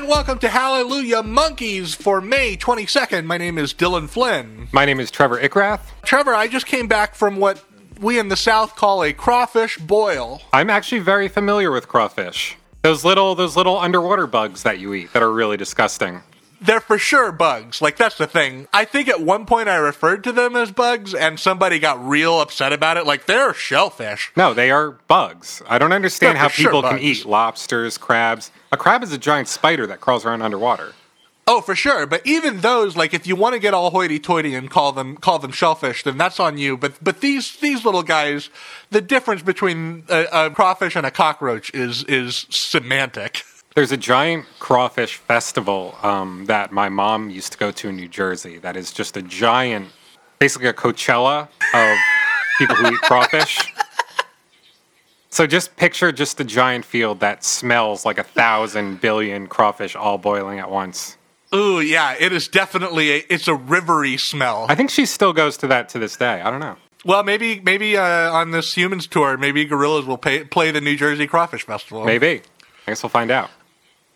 And welcome to Hallelujah Monkeys for May 22nd. My name is Dylan Flynn. My name is Trevor Ickrath. Trevor, I just came back from what we in the South call a crawfish boil. I'm actually very familiar with crawfish. Those little those little underwater bugs that you eat that are really disgusting. They're for sure bugs. Like, that's the thing. I think at one point I referred to them as bugs, and somebody got real upset about it. Like, they're shellfish. No, they are bugs. I don't understand They're how for sure people can eat lobsters, crabs. A crab is a giant spider that crawls around underwater. Oh, for sure. But even those, like, if you want to get all hoity-toity and call them call them shellfish, then that's on you. But but these these little guys, the difference between a, a crawfish and a cockroach is is semantic. There's a giant crawfish festival um, that my mom used to go to in New Jersey. That is just a giant, basically a Coachella of people who eat crawfish. So just picture just a giant field that smells like a thousand billion crawfish all boiling at once. Ooh, yeah, it is definitely a it's a rivery smell. I think she still goes to that to this day. I don't know. well, maybe maybe uh, on this Humanz tour, maybe Gorillaz will pay, play the New Jersey Crawfish Festival. Maybe. I guess we'll find out.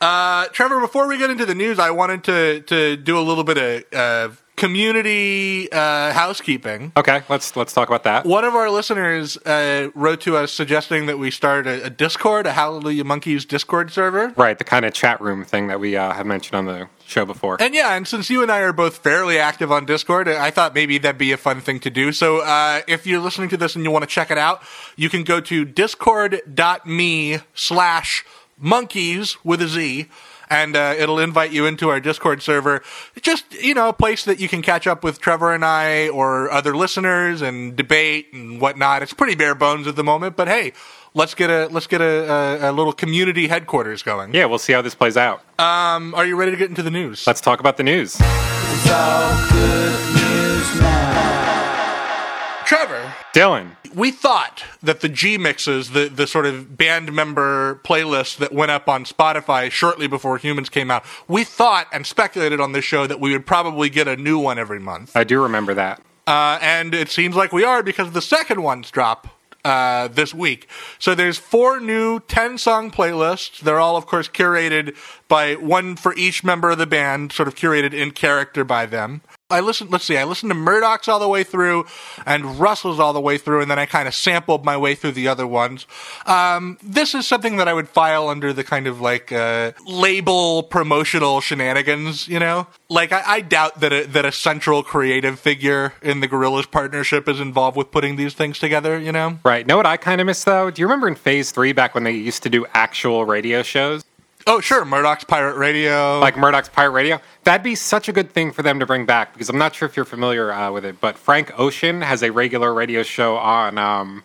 Uh, Trevor, before we get into the news, I wanted to to do a little bit of uh, community uh, housekeeping. Okay, let's let's talk about that. One of our listeners uh, wrote to us suggesting that we start a, a Discord, a Hallelujah Monkeys Discord server. Right, the kind of chat room thing that we uh, have mentioned on the show before. And yeah, and since you and I are both fairly active on Discord, I thought maybe that'd be a fun thing to do. So uh, if you're listening to this and you want to check it out, you can go to discord.me slash monkeys with a Z. And uh, it'll invite you into our Discord server. Just, you know, a place that you can catch up with Trevor and I or other listeners and debate and whatnot. It's pretty bare bones at the moment, but hey, let's get a let's get a, a, a little community headquarters going. yeah, we'll see how this plays out. Um, are you ready to get into the news? Let's talk about the news. It's all good news now. Trevor, Dylan, we thought that the G mixes, the the sort of band member playlist that went up on Spotify shortly before Humanz came out, we thought and speculated on this show that we would probably get a new one every month, I do remember that. uh, and it seems like we are because the second one's drop. Uh, this week. So there's four new 10 song playlists. They're all, of course, curated by one for each member of the band, sort of curated in character by them. I listened, let's see, I listened to Murdoc's all the way through and Russell's all the way through, and then I kind of sampled my way through the other ones. Um, this is something that I would file under the kind of like, uh, label promotional shenanigans, you know? Like, I, I doubt that a, that a central creative figure in the Gorillaz partnership is involved with putting these things together, you know? Right. Know what I kind of miss though? Do you remember in Phase Three back when they used to do actual radio shows, Oh, sure, Murdoc's Pirate Radio. like Murdoc's Pirate Radio? That'd be such a good thing for them to bring back because I'm not sure if you're familiar uh, with it, but Frank Ocean has a regular radio show on um,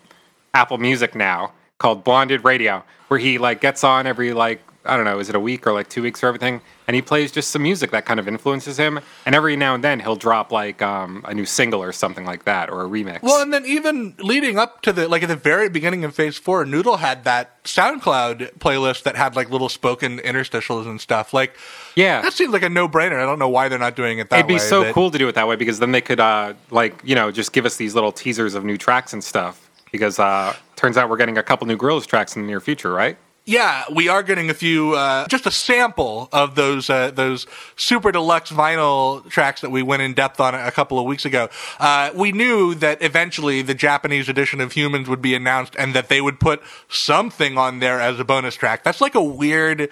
Apple Music now called Blonded Radio, where he like gets on every like I don't know, is it a week or like two weeks or everything, and he plays just some music that kind of influences him, and every now and then he'll drop like um, a new single or something like that or a remix. Well, and then even leading up to the like at the very beginning of Phase Four, Noodle had that SoundCloud playlist that had like little spoken interstitials and stuff. Like, yeah, that seems like a no-brainer. I don't know why they're not doing it that way. It'd be way. so that- cool to do it that way because then they could, uh, like, you know, just give us these little teasers of new tracks and stuff. Because uh, turns out we're getting a couple new Gorillaz tracks in the near future, right? Yeah, we are getting a few, uh, just a sample of those uh, those super deluxe vinyl tracks that we went in depth on a couple of weeks ago. Uh, we knew that eventually the Japanese edition of Humanz would be announced, and that they would put something on there as a bonus track. That's like a weird.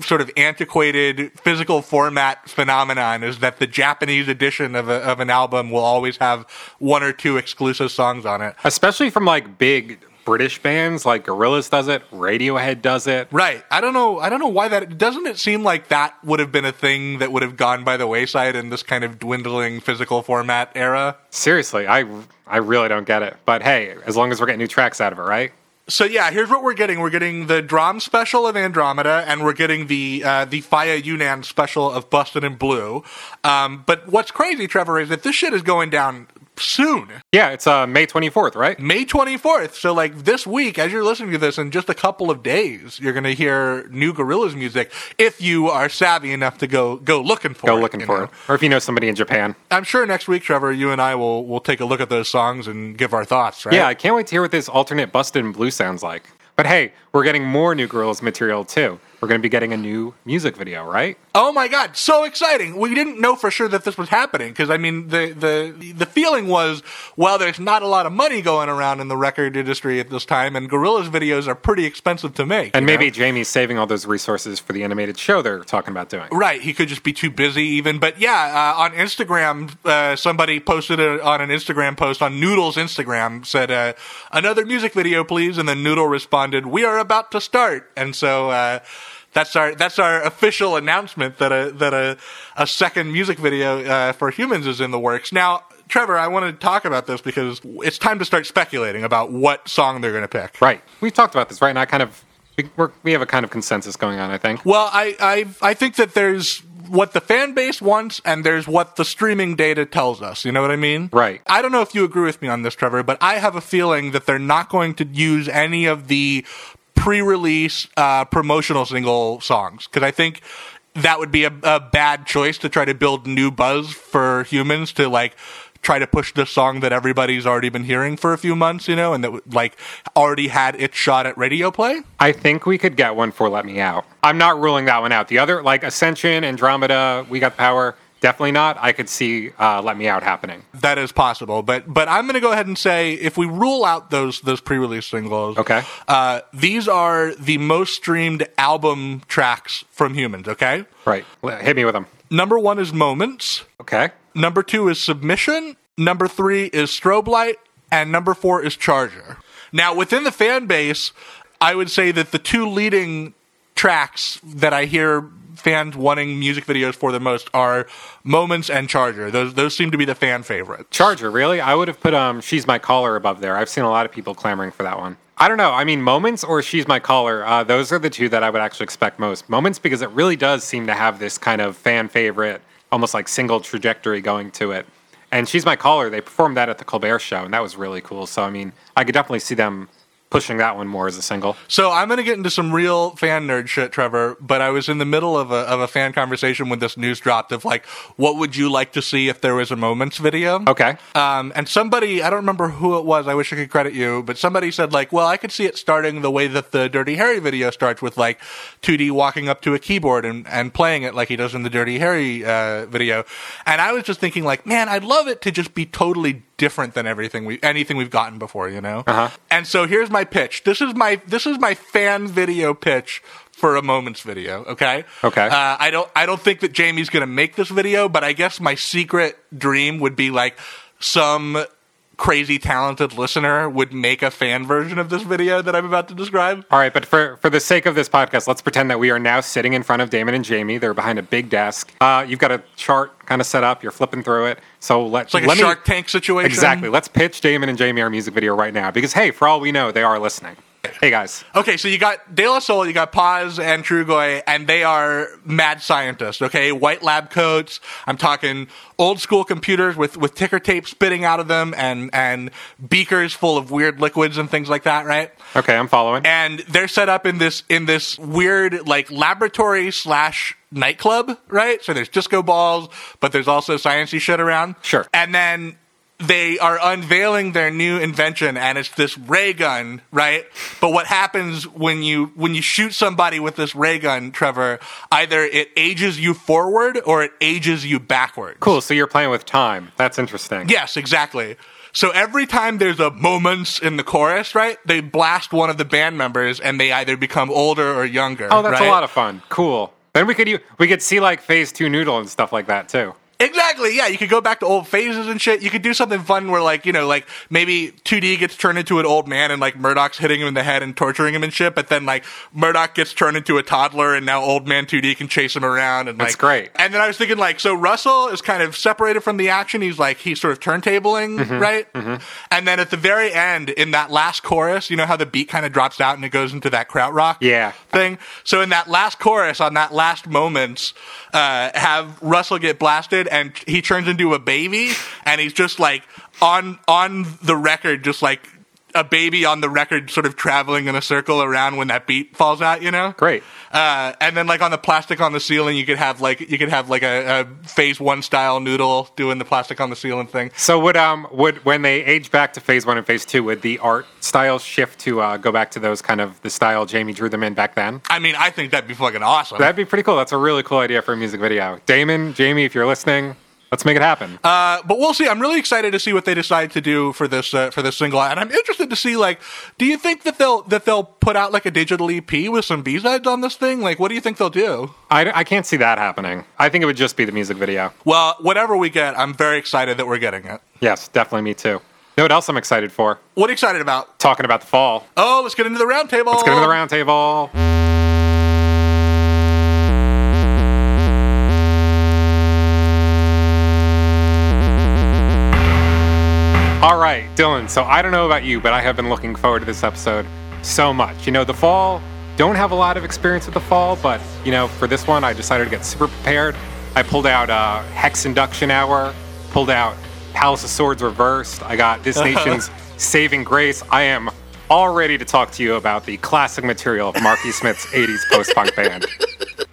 Sort of antiquated physical format phenomenon is that the Japanese edition of, a, of an album will always have one or two exclusive songs on it. Especially from like big British bands, like Gorillaz does it, Radiohead does it. Right. I don't know. I don't know why that doesn't. It seem like that would have been a thing that would have gone by the wayside in this kind of dwindling physical format era. Seriously, I I really don't get it. But hey, as long as we're getting new tracks out of it, right? So yeah, here's what we're getting. We're getting the D.R.A.M. special of Andromeda, and we're getting the uh, the Faya Yunnan special of Busted and Blue. Um, but what's crazy, Trevor, is that this shit is going down soon. Yeah, it's uh, May 24th, right? May 24th. So, like, this week, as you're listening to this, in just a couple of days, you're going to hear new Gorillaz music if you are savvy enough to go go looking for Go it. looking for know? it. Or if you know somebody in Japan. I'm sure next week, Trevor, you and I will will take a look at those songs and give our thoughts, right? Yeah, I can't wait to hear what this alternate Busted and Blue sounds like. But hey, we're getting more new Gorillaz material too. We're going to be getting a new music video, right? Oh my god, so exciting. We didn't know for sure that this was happening because I mean the the the feeling was well there's not a lot of money going around in the record industry at this time and Gorillaz videos are pretty expensive to make. And maybe know? Jamie's saving all those resources for the animated show they're talking about doing. Right, he could just be too busy, even. But yeah, uh, on Instagram, uh, somebody posted it on an Instagram post on Noodle's Instagram, said, uh, "Another music video, please." And then Noodle responded, "We are about to start." And so uh, that's our that's our official announcement that a that a a second music video uh, for Humanz is in the works now. Trevor, I want to talk about this because it's time to start speculating about what song they're going to pick. Right. We've talked about this, right? And I kind of, we, we have a kind of consensus going on, I think. Well, I, I I think that there's what the fan base wants and there's what the streaming data tells us. You know what I mean? Right. I don't know if you agree with me on this, Trevor, but I have a feeling that they're not going to use any of the pre-release uh, promotional single songs because I think that would be a, a bad choice to try to build new buzz for Humanz to like try to push this song that everybody's already been hearing for a few months, you know, and that like already had its shot at radio play. I think we could get one for Let Me Out. I'm not ruling that one out. The other, like Ascension, Andromeda, We Got Power, definitely not. I could see uh, Let Me Out happening. That is possible, but but I'm going to go ahead and say if we rule out those those pre-release singles, Okay. uh, these are the most streamed album tracks from Humanz. Okay, Right. Hit me with them. number one is Moments, Okay. number two is Submission, number three is Strobelite, and number four is Charger. Now within the fan base, I would say that the two leading tracks that I hear fans wanting music videos for the most are Moments and Charger. Those those seem to be the fan favorites. Charger, really? I would have put um, She's My Collar above there. I've seen a lot of people clamoring for that one. I don't know. I mean, Moments or She's My Collar, uh, those are the two that I would actually expect most. Moments because it really does seem to have this kind of fan favorite, almost like single trajectory going to it. And She's My Collar, they performed that at the Colbert Show, and that was really cool. So, I mean, I could definitely see them pushing that one more as a single. So I'm going to get into some real fan nerd shit, Trevor. But I was in the middle of a of a fan conversation when this news dropped of like, what would you like to see if there was a moments video? Okay. Um, and somebody, I don't remember who it was. I wish I could credit you, but somebody said like, well, I could see it starting the way that the Dirty Harry video starts with like 2D walking up to a keyboard and, and playing it like he does in the Dirty Harry uh, video. And I was just thinking like, man, I'd love it to just be totally different than everything we anything we've gotten before, you know. Uh-huh. And so here's my pitch. This is my this is my fan video pitch for a moments video. Okay. Okay. Uh, I don't I don't think that Jamie's to make this video, but I guess my secret dream would be like some crazy talented listener would make a fan version of this video that I'm about to describe. All right, but for, for the sake of this podcast, let's pretend that we are now sitting in front of Damon and Jamie. They're behind a big desk. Uh, you've got a chart kind of set up. You're flipping through it. So let, It's like let a me- Shark Tank situation. Exactly. Let's pitch Damon and Jamie our music video right now because, hey, for all we know, they are listening. Hey, guys. Okay, so you got De La Soul, you got Pos and Trugoy, and they are mad scientists, okay? White lab coats. I'm talking old school computers with, with ticker tape spitting out of them and, and beakers full of weird liquids and things like that, right? Okay, I'm following. and they're set up in this in this weird like laboratory slash nightclub, right? So there's disco balls, but there's also sciencey shit around. Sure. And then they are unveiling their new invention, and it's this ray gun, right? But what happens when you when you shoot somebody with this ray gun, Trevor? Either it ages you forward or it ages you backwards. Cool. So you're playing with time. That's interesting. Yes, exactly. So every time there's a moments in the chorus, right? They blast one of the band members and they either become older or younger. Oh, that's right? a lot of fun. Cool. Then we could we could see like Phase Two Noodle and stuff like that too. Exactly. Yeah, you could go back to old phases and shit. You could do something fun where, like, you know, like maybe 2D gets turned into an old man and like Murdoc's hitting him in the head and torturing him and shit. But then like Murdoc gets turned into a toddler and now old man 2D can chase him around and That's like great. And then I was thinking like, so Russell is kind of separated from the action. He's like he's sort of turntabling, Mm-hmm. right? And then at the very end, in that last chorus, you know how the beat kind of drops out and it goes into that krautrock Yeah. thing. So in that last chorus, on that last moments, uh, have Russell get blasted and he turns into a baby and he's just like on on the record, just like a baby on the record sort of traveling in a circle around when that beat falls out, you know? Great. Uh, and then like on the plastic on the ceiling, you could have like you could have like a, a phase one style noodle doing the plastic on the ceiling thing. So would um would when they age back to phase one and phase two, would the art style shift to uh, go back to those kind of the style Jamie drew them in back then? I mean, I think that'd be fucking awesome. That'd be pretty cool. That's a really cool idea for a music video. Damon, Jamie, if you're listening, let's make it happen. Uh, but we'll see. I'm really excited to see what they decide to do for this uh, for this single, and I'm interested to see like, do you think that they'll that they'll put out like a digital EP with some B sides on this thing? Like, what do you think they'll do? I, I can't see that happening. I think it would just be the music video. Well, whatever we get, I'm very excited that we're getting it. Yes, definitely me too. You know what else I'm excited for? What are you excited about? Talking about the fall. Oh, let's get into the roundtable. Let's get into the round All right, Dylan. So I don't know about you, but I have been looking forward to this episode so much. You know, the fall, don't have a lot of experience with the fall, but, you know, for this one, I decided to get super prepared. I pulled out uh, Hex Enduction Hour, pulled out Palace of Swords Reversed. I got This Nation's Saving Grace. I am all ready to talk to you about the classic material of Marky Smith's 80s post punk band.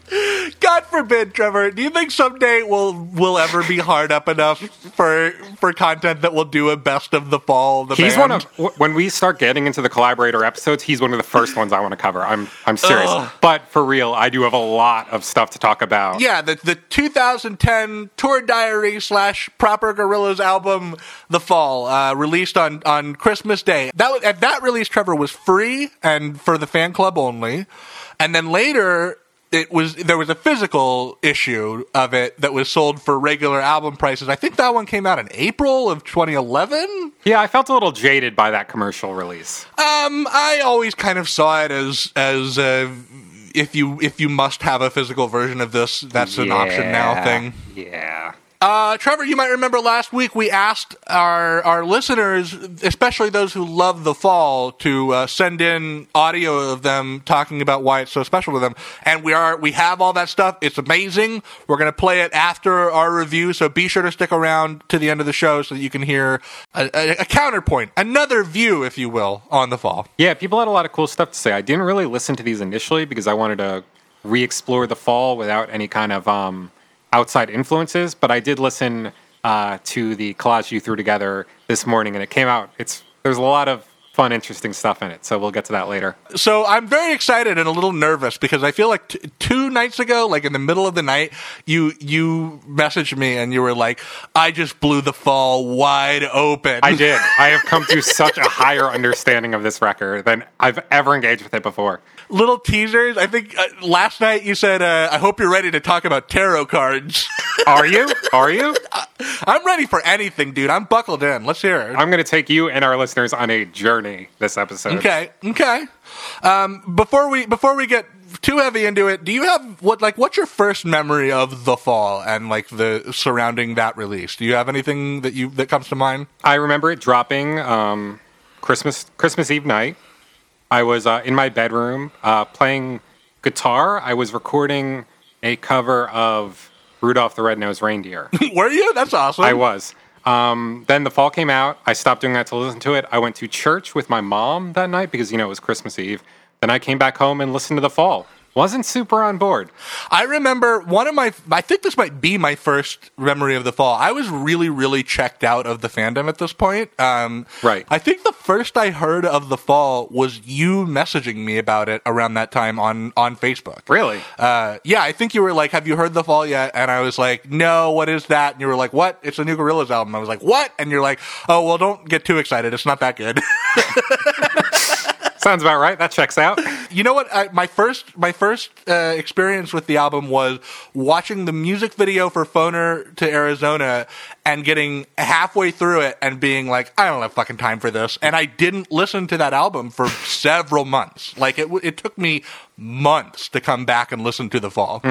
God forbid, Trevor. Do you think someday we'll will ever be hard up enough for for content that will do a best of the fall? The He's band? one of wh- when we start getting into the collaborator episodes, he's one of the first ones I want to cover. I'm I'm serious. Ugh. But for real, I do have a lot of stuff to talk about. Yeah, the the 2010 tour diary slash proper Gorillaz album, The Fall, uh, released on on Christmas Day. That was, at that release, Trevor was free and for the fan club only, and then later. It was there was a physical issue of it that was sold for regular album prices. I think that one came out in April of 2011. Yeah, I felt a little jaded by that commercial release. Um, I always kind of saw it as as uh, if you if you must have a physical version of this, that's an option now thing. Yeah. Uh, Trevor, you might remember last week we asked our our listeners, especially those who love the fall, to uh, send in audio of them talking about why it's so special to them. And we are we have all that stuff. It's amazing. We're gonna play it after our review, so be sure to stick around to the end of the show so that you can hear a, a, a counterpoint, another view, if you will, on the fall. Yeah, people had a lot of cool stuff to say. I didn't really listen to these initially because I wanted to re-explore the fall without any kind of um, outside influences. But I did listen uh, to the collage you threw together this morning, and it came out. It's there's a lot of fun, interesting stuff in it. So we'll get to that later. So I'm very excited and a little nervous because I feel like t- two nights ago, like in the middle of the night, you you messaged me and you were like, "I just blew the fall wide open." I did. I have come to such a higher understanding of this record than I've ever engaged with it before. Little teasers. I think uh, last night you said, uh, "I hope you're ready to talk about tarot cards." Are you? Are you? I'm ready for anything, dude. I'm buckled in. Let's hear it. I'm going to take you and our listeners on a journey this episode. Okay, okay. Um, before we before we get too heavy into it, do you have what like what's your first memory of the fall and like the surrounding that release? Do you have anything that you that comes to mind? I remember it dropping um, Christmas Christmas Eve night. I was uh, in my bedroom uh, playing guitar. I was recording a cover of Rudolph the Red-Nosed Reindeer. Were you? That's awesome. I was. Um, then the fall came out. I stopped doing that to listen to it. I went to church with my mom that night because you know it was Christmas Eve. Then I came back home and listened to the fall. Wasn't super on board. I remember one of my. I think this might be my first memory of the fall. I was really, really checked out of the fandom at this point. Um, Right. I think the first I heard of the fall was you messaging me about it around that time on on Facebook. Really? Uh, yeah, I think you were like, "Have you heard the fall yet?" And I was like, "No, what is that?" And you were like, "What? It's a new Gorillaz album." I was like, "What?" And you're like, "Oh, well, don't get too excited. It's not that good." Sounds about right. That checks out. you know what? I, my first my first uh, experience with the album was watching the music video for Phoner to Arizona and getting halfway through it and being like, I don't have fucking time for this. And I didn't listen to that album for several months. Like it, it took me months to come back and listen to the fall.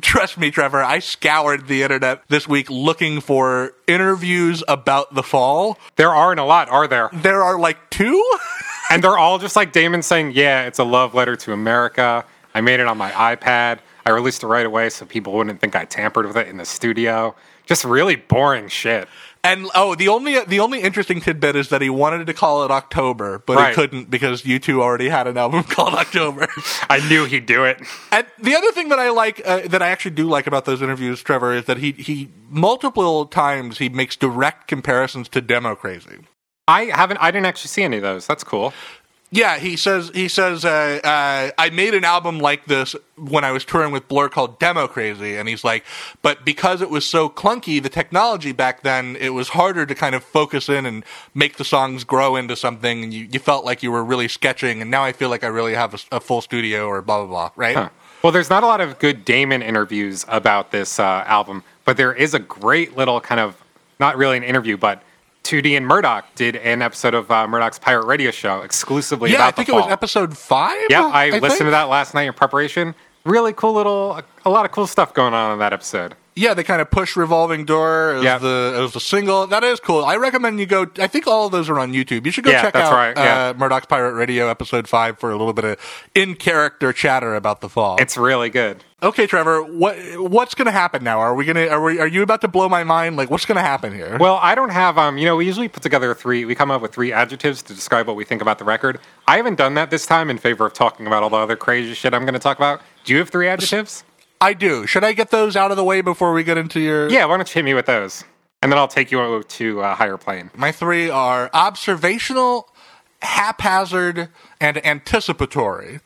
Trust me, Trevor. I scoured the internet this week looking for interviews about the fall. There aren't a lot, are there? There are like two. And they're all just like Damon saying, "Yeah, it's a love letter to America." I made it on my iPad. I released it right away so people wouldn't think I tampered with it in the studio. Just really boring shit. And oh, the only the only interesting tidbit is that he wanted to call it October, but Right. he couldn't because U2 already had an album called October. I knew he'd do it. And the other thing that I like, uh, that I actually do like about those interviews, Trevor, is that he he multiple times he makes direct comparisons to Democrazy. I haven't. I didn't actually see any of those. That's cool. Yeah, he says he says uh, uh, I made an album like this when I was touring with Blur called Democrazy, and he's like, but because it was so clunky, the technology back then, it was harder to kind of focus in and make the songs grow into something, and you, you felt like you were really sketching, and now I feel like I really have a, a full studio or blah blah blah, right? Huh. Well, there's not a lot of good Damon interviews about this uh, album, but there is a great little kind of not really an interview, but 2D and Murdoc did an episode of uh, Murdoc's Pirate Radio Show exclusively Yeah, about I think it was episode five. Yeah, I, listened think? to that last night in preparation. Really cool little, a lot of cool stuff going on in that episode. Yeah, they kind of push Revolving Door as Yeah. the as the single. That is cool. I recommend you go. I think all of those are on YouTube. You should go Yeah, check out right, yeah. uh, Murdoc's Pirate Radio episode five for a little bit of in character chatter about the fall. It's really good. okay, Trevor. What what's going to happen now? Are we gonna are we are you about to blow my mind? Like what's going to happen here? Well, I don't have, um, you know, we usually put together three, we come up with three adjectives to describe what we think about the record. I haven't done that this time in favor of talking about all the other crazy shit I'm going to talk about. Do you have three adjectives? I do. Should I get those out of the way before we get into your? Yeah, why don't you hit me with those? And then I'll take you to a higher plane. My three are observational, haphazard, and anticipatory.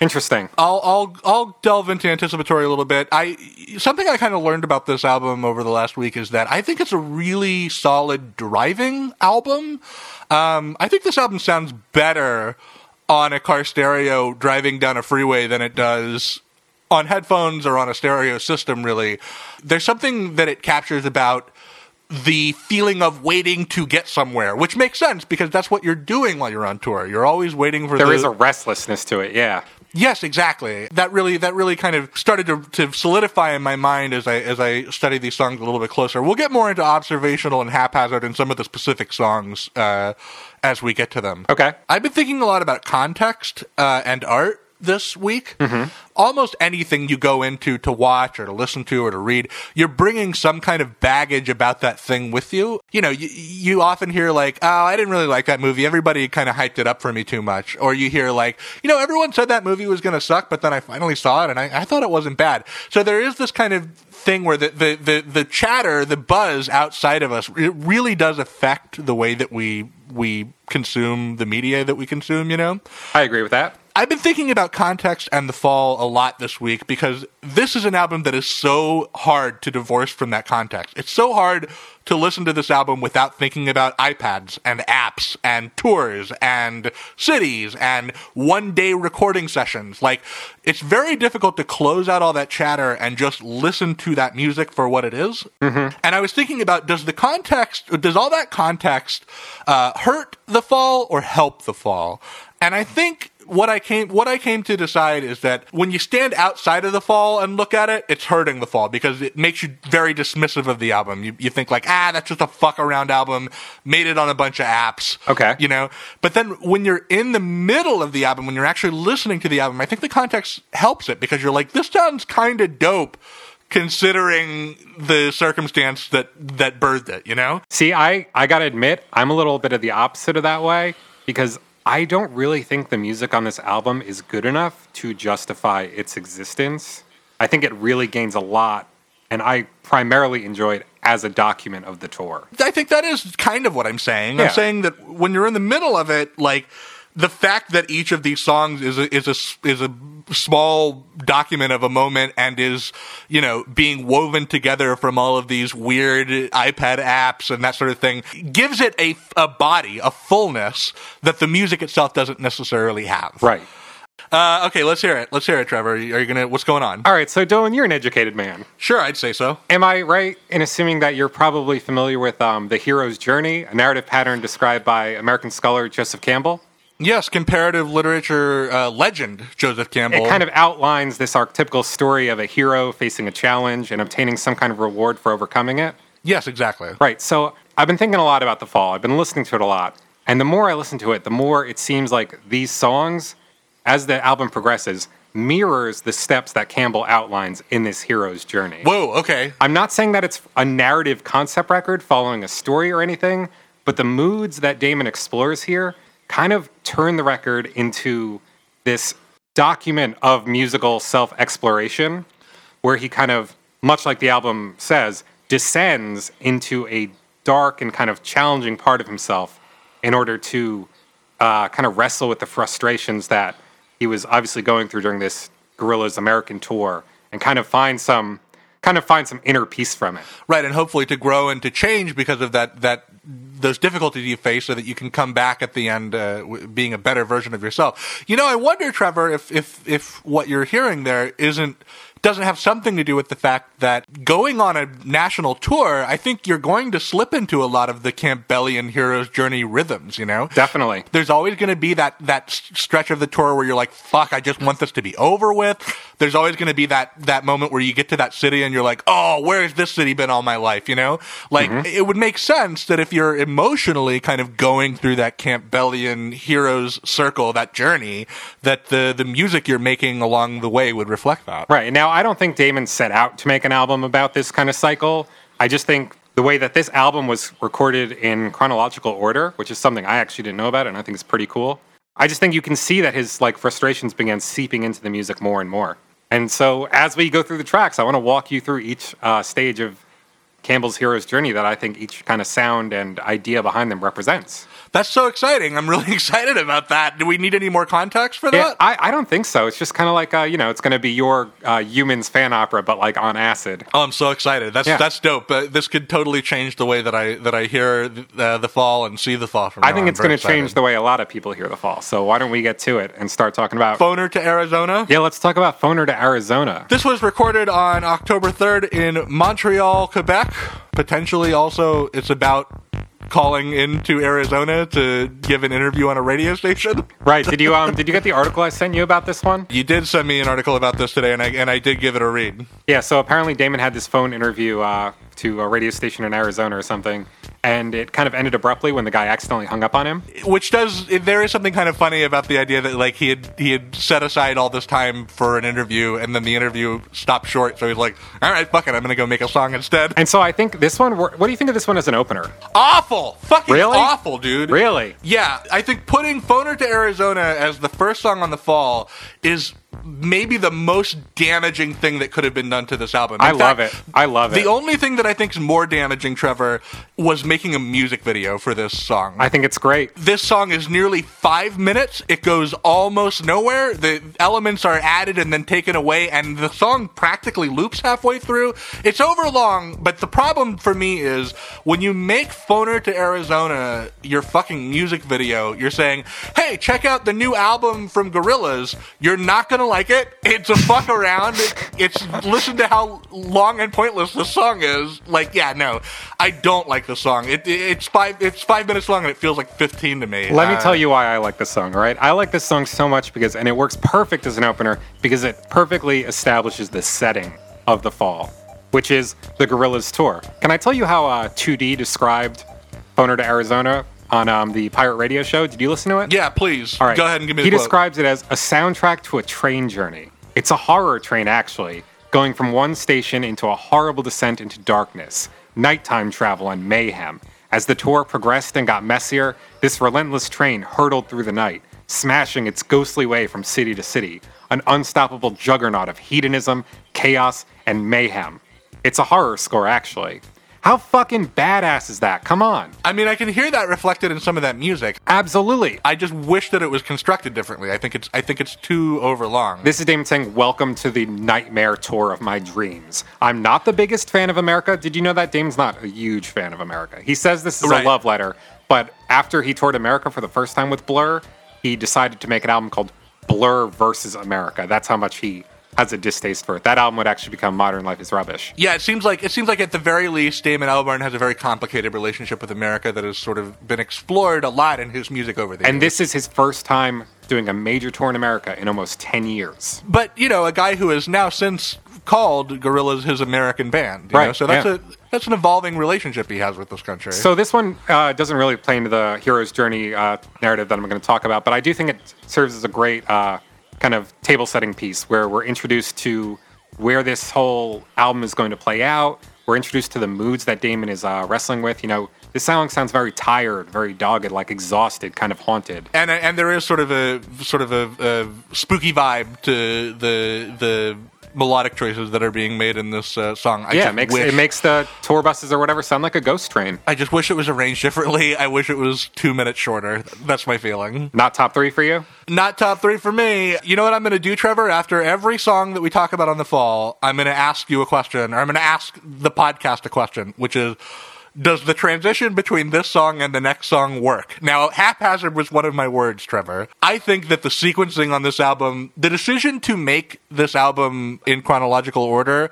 Interesting. I'll I'll I'll delve into anticipatory a little bit. I something I kind of learned about this album over the last week is that I think it's a really solid driving album. Um, I think this album sounds better on a car stereo driving down a freeway than it does on headphones or on a stereo system. Really, there's something that it captures about the feeling of waiting to get somewhere, which makes sense because that's what you're doing while you're on tour. You're always waiting for There the is a restlessness to it, yeah. Yes, exactly. That really that really kind of started to, to solidify in my mind as I as I studied these songs a little bit closer. We'll get more into observational and haphazard in some of the specific songs uh, as we get to them. Okay. I've been thinking a lot about context uh, and art this week. Almost anything you go into to watch or to listen to or to read, you're bringing some kind of baggage about that thing with you. You know, you, you often hear like, "Oh, I didn't really like that movie. Everybody kind of hyped it up for me too much." Or you hear like, "You know, everyone said that movie was going to suck, but then I finally saw it and I, I thought it wasn't bad." So there is this kind of thing where the, the, the, the chatter, the buzz outside of us, it really does affect the way that we we consume the media that we consume. You know. I agree with that. I've been thinking about context and the fall a lot this week because this is an album that is so hard to divorce from that context. It's so hard to listen to this album without thinking about iPads and apps and tours and cities and one day recording sessions. Like, it's very difficult to close out all that chatter and just listen to that music for what it is. And I was thinking about does the context, does all that context uh, hurt the fall or help the fall? And I think what I came what I came to decide is that when you stand outside of the fall and look at it, it's hurting the fall because it makes you very dismissive of the album. You, you think like, ah, that's just a fuck around album, made it on a bunch of apps. Okay. You know? But then when you're in the middle of the album, when you're actually listening to the album, I think the context helps it because you're like, this sounds kinda dope considering the circumstance that that birthed it, you know? See, I, I gotta admit, I'm a little bit of the opposite of that way because I don't really think the music on this album is good enough to justify its existence. I think it really gains a lot, and I primarily enjoy it as a document of the tour. I think that is kind of what I'm saying. Yeah. I'm saying that when you're in the middle of it, like the fact that each of these songs is a, is a is a small document of a moment and is you know being woven together from all of these weird iPad apps and that sort of thing gives it a a body, a fullness that the music itself doesn't necessarily have. Right. Uh, okay, let's hear it. Let's hear it, Trevor. Are you gonna? What's going on? All right, so Dylan, you're an educated man. Sure, I'd say so. Am I right in assuming that you're probably familiar with um, The Hero's Journey, a narrative pattern described by American scholar Joseph Campbell? Yes, comparative literature uh, legend Joseph Campbell. It kind of outlines this archetypical story of a hero facing a challenge and obtaining some kind of reward for overcoming it. yes, exactly. Right. So I've been thinking a lot about the fall. I've been listening to it a lot. And the more I listen to it, the more it seems like these songs, as the album progresses, mirrors the steps that Campbell outlines in this hero's journey. Whoa, okay. I'm not saying that it's a narrative concept record following a story or anything, but the moods that Damon explores here kind of turn the record into this document of musical self exploration where he kind of, much like the album says, descends into a dark and kind of challenging part of himself in order to uh, kind of wrestle with the frustrations that he was obviously going through during this Gorillaz American tour and kind of find some kind of find some inner peace from it. Right, and hopefully to grow and to change because of that that those difficulties you face, so that you can come back at the end uh, being a better version of yourself. You know, I wonder, Trevor, if if if what you're hearing there isn't doesn't have something to do with the fact that going on a national tour, I think you're going to slip into a lot of the Campbellian hero's journey rhythms. You know, Definitely. there's always going to be that that stretch of the tour where you're like, "Fuck, I just want this to be over with." There's always going to be that that moment where you get to that city and you're like, "Oh, where has this city been all my life?" You know, like mm-hmm. it would make sense that if you're emotionally kind of going through that Campbellian heroes circle, that journey, that the the music you're making along the way would reflect that. Right. Now, I don't think Damon set out to make an album about this kind of cycle. I just think the way that this album was recorded in chronological order, which is something I actually didn't know about, and I think it's pretty cool. I just think you can see that his like frustrations began seeping into the music more and more. And so, as we go through the tracks, I want to walk you through each uh, stage of Campbell's hero's journey that I think each kind of sound and idea behind them represents. That's so exciting. I'm really excited about that. Do we need any more context for that? I, I don't think so. It's just kind of like uh, you know, it's going to be your uh, Humanz fan opera, but like on acid. Oh, I'm so excited. That's Yeah. that's dope. Uh, this could totally change the way that I that I hear the, uh, the fall and see the fall from I think on. it's going to change the way a lot of people hear the fall. So why don't we get to it and start talking about? Phoner to Arizona. yeah, let's talk about Phoner to Arizona. This was recorded on October 3rd in Montreal, Quebec. Potentially also it's about calling into Arizona to give an interview on a radio station. Right? Did you um did you get the article I sent you about this one? You did send me an article about this today and I and I did give it a read. Yeah. So apparently Damon had this phone interview uh, to a radio station in Arizona or something, and it kind of ended abruptly when the guy accidentally hung up on him. Which does there is something kind of funny about the idea that like he had he had set aside all this time for an interview and then the interview stopped short so he's like, "All right, fuck it, I'm going to go make a song instead." And so I think this one. What do you think of this one as an opener? awful. Fucking Really? awful, dude. Really? Yeah, I think putting Phoner to Arizona as the first song on the fall is maybe the most damaging thing that could have been done to this album. In I love it. I love it. The only thing that I think is more damaging, Trevor, was making a music video for this song. I think it's great. this song is nearly five minutes. It goes almost nowhere. The elements are added and then taken away, and the song practically loops halfway through. It's over long, but the problem for me is when you make Phoner to Arizona your fucking music video, you're saying, hey, check out the new album from Gorillaz. You're not gonna like it. It's a fuck around. It's listen to how long and pointless the song is. Like, yeah, no, I don't like the song. It, it's five. It's five minutes long and it feels like fifteen to me. Let me Uh, tell you why I like this song, all right? I like this song so much because, and it works perfect as an opener because it perfectly establishes the setting of the fall, which is the Gorillaz tour. Can I tell you how uh, 2D described Phoner to Arizona on um, the Pirate Radio show? Did you listen to it? Yeah, please. All right. Go ahead and give me He describes it as a soundtrack to a train journey. It's a horror train, actually, going from one station into a horrible descent into darkness, nighttime travel, and mayhem. As the tour progressed and got messier, this relentless train hurtled through the night, smashing its ghostly way from city to city, an unstoppable juggernaut of hedonism, chaos, and mayhem. It's a horror score, actually. How fucking badass is that? Come on. I mean, I can hear that reflected in some of that music. Absolutely. I just wish that it was constructed differently. I think it's I think it's too overlong. This is Damon saying, Welcome to the nightmare tour of my dreams. I'm not the biggest fan of America. Did you know that? Damon's not a huge fan of America. He says this is Right. a love letter, but after he toured America for the first time with Blur, he decided to make an album called Blur versus America. That's how much he has a distaste for it. That album would actually become Modern Life is Rubbish. yeah, it seems like it seems like at the very least, Damon Albarn has a very complicated relationship with America that has sort of been explored a lot in his music over the And years. this is his first time doing a major tour in America in almost 10 years. but you know, a guy who has now since called Gorillaz his American band. you Right, know? So that's yeah. a that's an evolving relationship he has with this country. So this one uh, doesn't really play into the hero's journey uh, narrative that I'm going to talk about, but I do think it serves as a great uh, kind of table setting piece where we're introduced to where this whole album is going to play out. We're introduced to the moods that Damon is uh, wrestling with. You know, this song sounds very tired, very dogged, like exhausted, kind of haunted. and and there is sort of a sort of a, a spooky vibe to the the melodic choices that are being made in this uh, song. I yeah, it makes wish, it makes the tour buses or whatever sound like a ghost train. I just wish it was arranged differently. I wish it was two minutes shorter. That's my feeling. Not top three for you? Not top three for me. You know what I'm going to do, Trevor? After every song that we talk about on the fall, I'm going to ask you a question, or I'm going to ask the podcast a question, which is Does the transition between this song and the next song work? Now, haphazard was one of my words, Trevor. I think that the sequencing on this album, the decision to make this album in chronological order,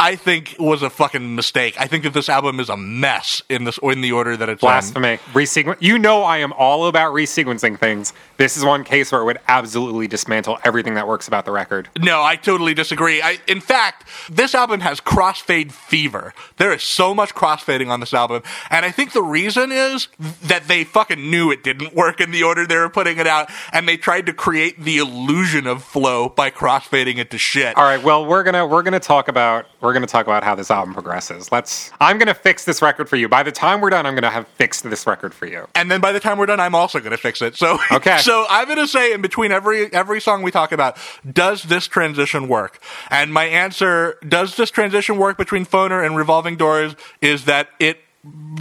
I think was a fucking mistake. I think that this album is a mess in this in the order that it's. Blasphemy. Resequen- you know I am all about resequencing things. This is one case where it would absolutely dismantle everything that works about the record. No, I totally disagree. I, in fact, this album has crossfade fever. There is so much crossfading on this album, and I think the reason is that they fucking knew it didn't work in the order they were putting it out, and they tried to create the illusion of flow by crossfading it to shit. All right, well, we're gonna we're gonna talk about we're gonna talk about how this album progresses. Let's. I'm gonna fix this record for you. By the time we're done, I'm gonna have fixed this record for you. And then by the time we're done, I'm also going to fix it. So, Okay. so I'm going to say in between every every song we talk about, does this transition work? And my answer, does this transition work between Phoner and Revolving Doors, is that it,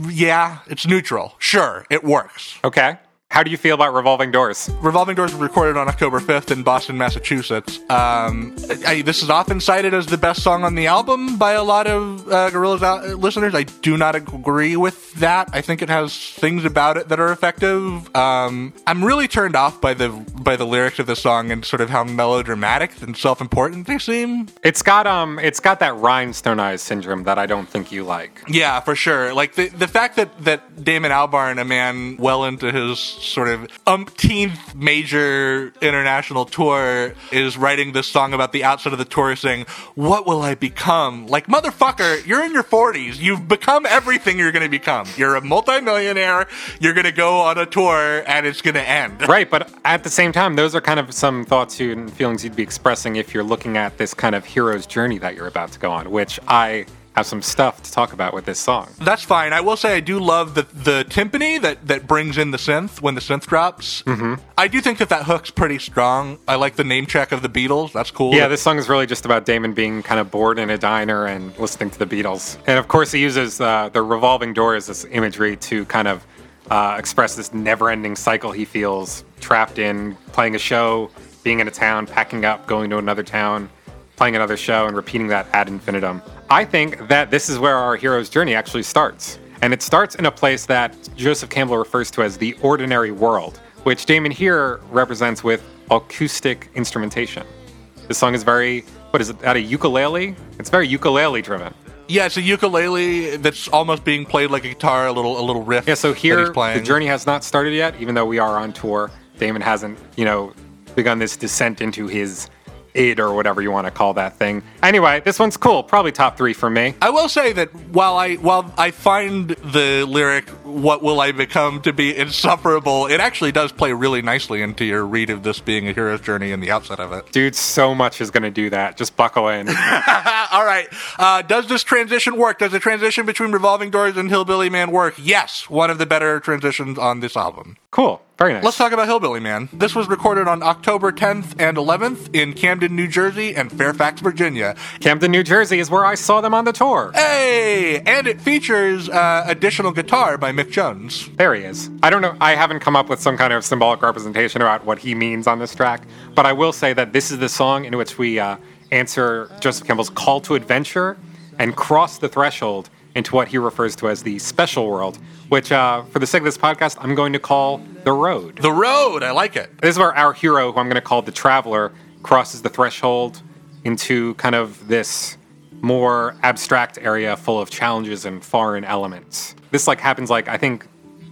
yeah, it's neutral. Sure, it works. Okay. How do you feel about revolving doors? Revolving Doors was recorded on October 5th in Boston, Massachusetts. Um, I, this is often cited as the best song on the album by a lot of uh, Gorillaz out- listeners. I do not agree with that. I think it has things about it that are effective. Um, I'm really turned off by the by the lyrics of the song and sort of how melodramatic and self-important they seem. It's got um, it's got that rhinestone eyes syndrome that I don't think you like. Yeah, for sure. Like the the fact that that Damon Albarn, a man well into his sort of umpteenth major international tour, is writing this song about the outside of the tour, saying, "What will I become?" Like motherfucker, you're in your forties. You've become everything you're going to become. You're a multimillionaire. You're going to go on a tour, and it's going to end. Right, but at the same time, those are kind of some thoughts and feelings you'd be expressing if you're looking at this kind of hero's journey that you're about to go on, which I have some stuff to talk about with this song. That's fine. I will say I do love the the timpani that that brings in the synth when the synth drops. Mm-hmm. I do think that that hook's pretty strong. I like the name check of the Beatles. That's cool. Yeah, this song is really just about Damon being kind of bored in a diner and listening to the Beatles. And of course, he uses uh, the revolving door as this imagery, to kind of uh, express this never ending cycle he feels trapped in playing a show, being in a town, packing up, going to another town, playing another show, and repeating that ad infinitum. I think that this is where our hero's journey actually starts. And it starts in a place that Joseph Campbell refers to as the ordinary world, which Damon here represents with acoustic instrumentation. This song is very, what is it, at a ukulele? It's very ukulele driven. Yeah, it's a ukulele that's almost being played like a guitar, a little a little riff. Yeah, so here the journey has not started yet, even though we are on tour. Damon hasn't, you know, begun this descent into his id or whatever you want to call that thing. Anyway, this one's cool. Probably top three for me. I will say that while I while I find the lyric "What will I become?" to be insufferable, it actually does play really nicely into your read of this being a hero's journey and the outset of it. Dude, so much is going to do that. Just buckle in. All right, uh, does this transition work? Does the transition between Revolving Doors and Hillbilly Man work? Yes, one of the better transitions on this album. Cool. Very nice. Let's talk about Hillbilly Man. This was recorded on October 10th and 11th in Camden, New Jersey, and Fairfax, Virginia. Camden, New Jersey is where I saw them on the tour. Hey, and it features uh, additional guitar by Mick Jones. There he is. I don't know. I haven't come up with some kind of symbolic representation about what he means on this track, but I will say that this is the song in which we uh, answer Joseph Campbell's call to adventure and cross the threshold into what he refers to as the special world, which, uh, for the sake of this podcast, I'm going to call the road. The Road, I like it. This is where our hero, who I'm going to call the traveler, crosses the threshold into kind of this more abstract area full of challenges and foreign elements. This like happens like I think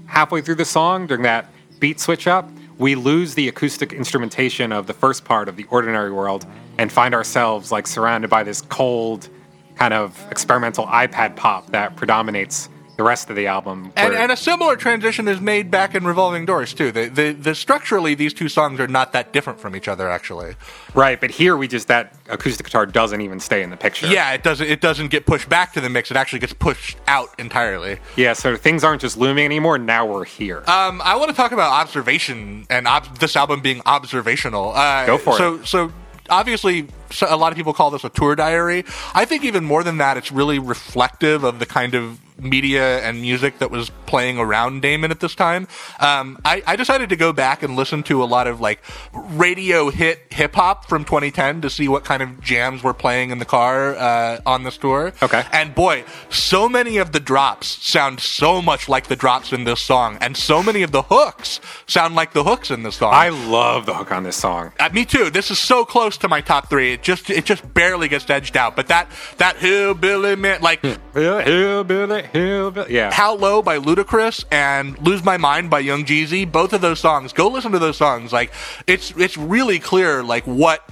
halfway through the song during that beat switch up, we lose the acoustic instrumentation of the first part of the ordinary world and find ourselves like surrounded by this cold kind of experimental iPad pop that predominates the rest of the album. And, and a similar transition is made back in Revolving Doors too. The, the, the structurally, these two songs are not that different from each other, actually. right, but here we just that acoustic guitar doesn't even stay in the picture. Yeah, it doesn't it doesn't get pushed back to the mix. It actually gets pushed out entirely. Yeah, so things aren't just looming anymore. Now we're here. Um, I want to talk about observation and ob- this album being observational. Uh, Go for so, it. So, obviously, a lot of people call this a tour diary. I think even more than that, it's really reflective of the kind of media and music that was playing around Damon at this time. Um, I, I decided to go back and listen to a lot of like radio hit hip hop from 2010 to see what kind of jams were playing in the car uh, on this tour. Okay. And boy, so many of the drops sound so much like the drops in this song, and so many of the hooks sound like the hooks in this song. I love the hook on this song. Uh, me too. This is so close to my top three. It just it just barely gets edged out. But that that hillbilly man, like Hill- Hillbilly, hillbilly. Yeah. How Low by Ludacris and Lose My Mind by Young Jeezy, both of those songs. Go listen to those songs. Like it's it's really clear like what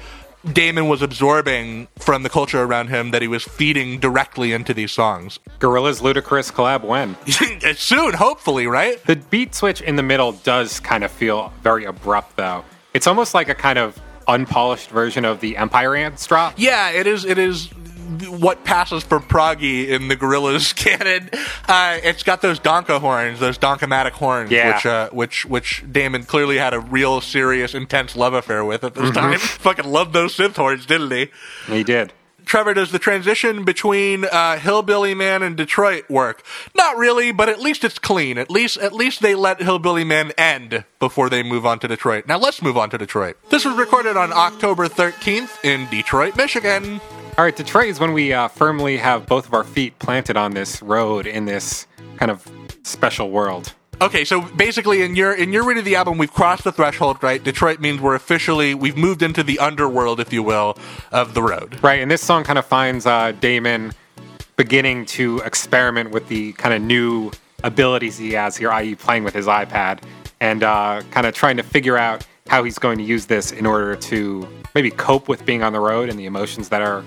Damon was absorbing from the culture around him that he was feeding directly into these songs. Gorillaz Ludacris collab when? Soon, hopefully, right? The beat switch in the middle does kind of feel very abrupt, though. It's almost like a kind of unpolished version of the Empire Ants drop. Yeah, it is. It is what passes for proggy in the Gorillaz canon. Uh, it's got those donka horns, those donkomatic horns, Yeah. which uh, which which Damon clearly had a real serious, intense love affair with at this time. Fucking loved those synth horns, didn't he? He did. Trevor, does the transition between uh, Hillbilly Man and Detroit work? Not really, but at least it's clean. At least, at least they let Hillbilly Man end before they move on to Detroit. Now let's move on to Detroit. This was recorded on October 13th in Detroit, Michigan. All right, Detroit is when we uh, firmly have both of our feet planted on this road in this kind of special world. Okay, so basically, in your in your read of the album, we've crossed the threshold, right? Detroit means we're officially we've moved into the underworld, if you will, of the road. Right, and this song kind of finds uh, Damon beginning to experiment with the kind of new abilities he has here, i.e., playing with his iPad, and uh, kind of trying to figure out how he's going to use this in order to maybe cope with being on the road and the emotions that are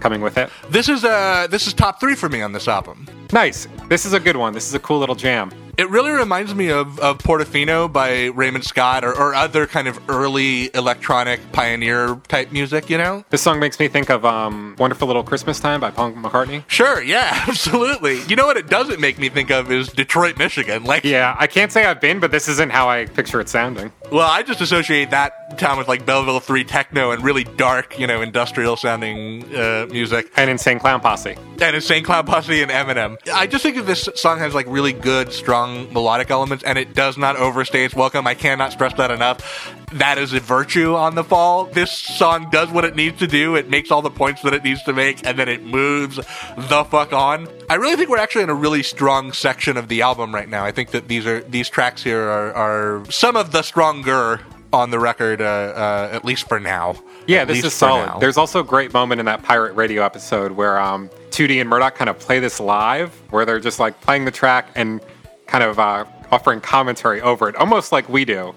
coming with it. This is uh this is top three for me on this album. Nice. This is a good one. This is a cool little jam. It really reminds me of, of Portofino by Raymond Scott or, or other kind of early electronic pioneer type music, you know? This song makes me think of um, Wonderful Little Christmas Time by Paul McCartney. Sure, yeah, absolutely. You know what it doesn't make me think of is Detroit, Michigan. Like, Yeah, I can't say I've been, but this isn't how I picture it sounding. well, I just associate that town with like Belleville 3 techno and really dark, you know, industrial sounding uh, music. And Insane Clown Posse. and Insane Clown Posse and Eminem. I just think that this song has like really good, strong melodic elements, and it does not overstay its welcome. I cannot stress that enough. That is a virtue on the fall. This song does what it needs to do. It makes all the points that it needs to make, and then it moves the fuck on. I really think we're actually in a really strong section of the album right now. I think that these are these tracks here are, are some of the stronger on the record, uh, uh, at least for now. Yeah, At this is solid. now. There's also a great moment in that pirate radio episode where um, 2D and Murdoc kind of play this live, where they're just like playing the track and kind of uh, offering commentary over it, almost like we do.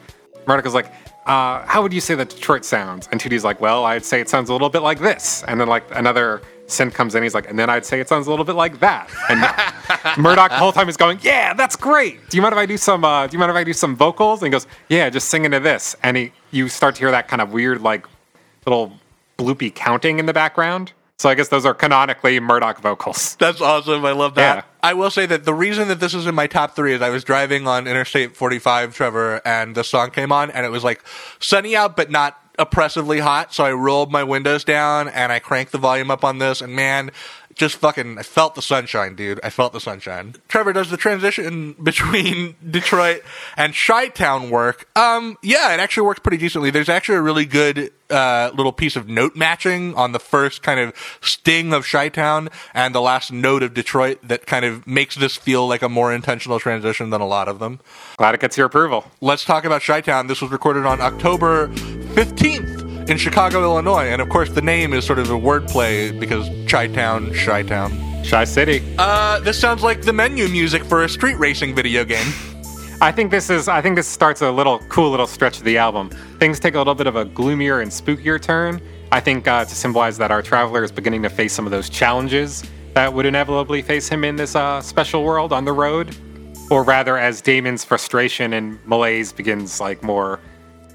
Is like, uh, "How would you say that Detroit sounds?" And 2D's like, "Well, I'd say it sounds a little bit like this." And then like another synth comes in, he's like, "And then I'd say it sounds a little bit like that." And Murdoc the whole time is going, "Yeah, that's great. Do you mind if I do some? Uh, do you mind if I do some vocals?" And he goes, "Yeah, just sing into this." And he, you start to hear that kind of weird like little bloopy counting in the background. So I guess those are canonically Murdoc vocals. That's awesome. I love that. Yeah. I will say that the reason that this is in my top three is I was driving on Interstate 45, Trevor, and the song came on, and it was like sunny out, but not oppressively hot. So I rolled my windows down and I cranked the volume up on this, and man, just fucking, I felt the sunshine, dude. I felt the sunshine. Trevor, does the transition between Detroit and Chi-Town work? Um, yeah, it actually works pretty decently. There's actually a really good uh, little piece of note matching on the first kind of sting of Chi-Town and the last note of Detroit that kind of makes this feel like a more intentional transition than a lot of them. Glad it gets your approval. Let's talk about Chi-Town. This was recorded on October 15th in Chicago, Illinois. And of course, the name is sort of a wordplay because Chi-Town, Chi-Town. Shy City. Uh, this sounds like the menu music for a street racing video game. I think this is. I think this starts a little cool little stretch of the album. Things take a little bit of a gloomier and spookier turn. I think uh, to symbolize that our traveler is beginning to face some of those challenges that would inevitably face him in this uh, special world on the road, or rather, as Damon's frustration and malaise begins like more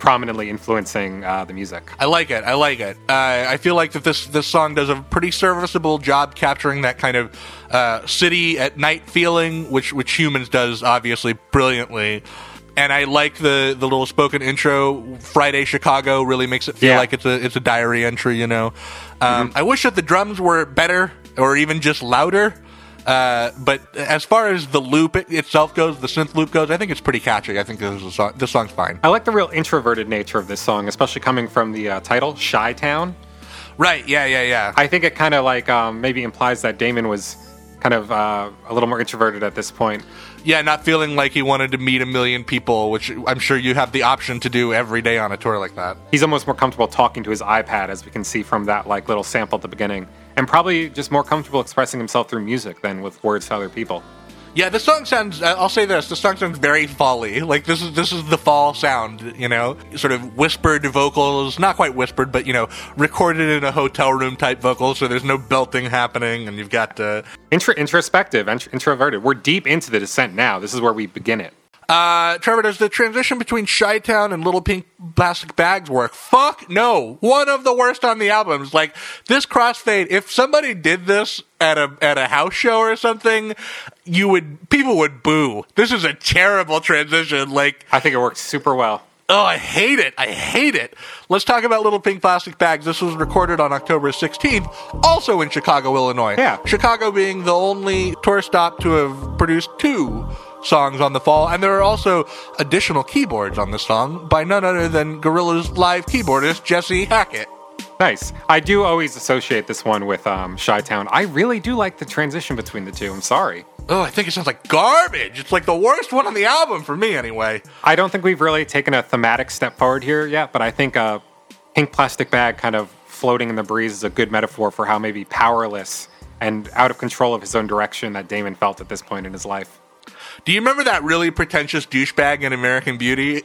prominently influencing uh, the music. I like it. I like it. Uh, I feel like that this this song does a pretty serviceable job capturing that kind of uh, city at night feeling, which which Humanz does obviously brilliantly. And I like the the little spoken intro. Friday Chicago really makes it feel Yeah. like it's a it's a diary entry. You know, um, I wish that the drums were better or even just louder. Uh, but as far as the loop itself goes, the synth loop goes, I think it's pretty catchy. I think this, is a song, this song's fine. I like the real introverted nature of this song, especially coming from the uh, title, Shy Town. Right? Yeah, yeah, yeah. I think it kind of like um, maybe implies that Damon was kind of uh, a little more introverted at this point. Yeah, not feeling like he wanted to meet a million people, which I'm sure you have the option to do every day on a tour like that. He's almost more comfortable talking to his iPad, as we can see from that like little sample at the beginning, and probably just more comfortable expressing himself through music than with words to other people. Yeah, the song sounds. uh, I'll say this: the song sounds very folly. Like this is this is the fall sound, you know, sort of whispered vocals, not quite whispered, but you know, recorded in a hotel room type vocals. So there's no belting happening, and you've got uh, Intro- introspective, int- introverted. We're deep into the descent now. This is where we begin it. Uh, Trevor, does the transition between Shy Town and Little Pink Plastic Bags work? Fuck no. One of the worst on the albums. Like this crossfade. If somebody did this at a at a house show or something, you would people would boo. This is a terrible transition. Like I think it works super well. Oh, I hate it. I hate it. Let's talk about Little Pink Plastic Bags. This was recorded on October 16th, also in Chicago, Illinois. Yeah. Chicago being the only tour stop to have produced two songs on the fall. And there are also additional keyboards on the song by none other than Gorillaz live keyboardist, Jesse Hackett. Nice. I do always associate this one with um, Shy Town. I really do like the transition between the two. I'm sorry. Oh, I think it sounds like garbage. It's like the worst one on the album for me, anyway. I don't think we've really taken a thematic step forward here yet, but I think a pink plastic bag kind of floating in the breeze is a good metaphor for how maybe powerless and out of control of his own direction that Damon felt at this point in his life. Do you remember that really pretentious douchebag in American Beauty?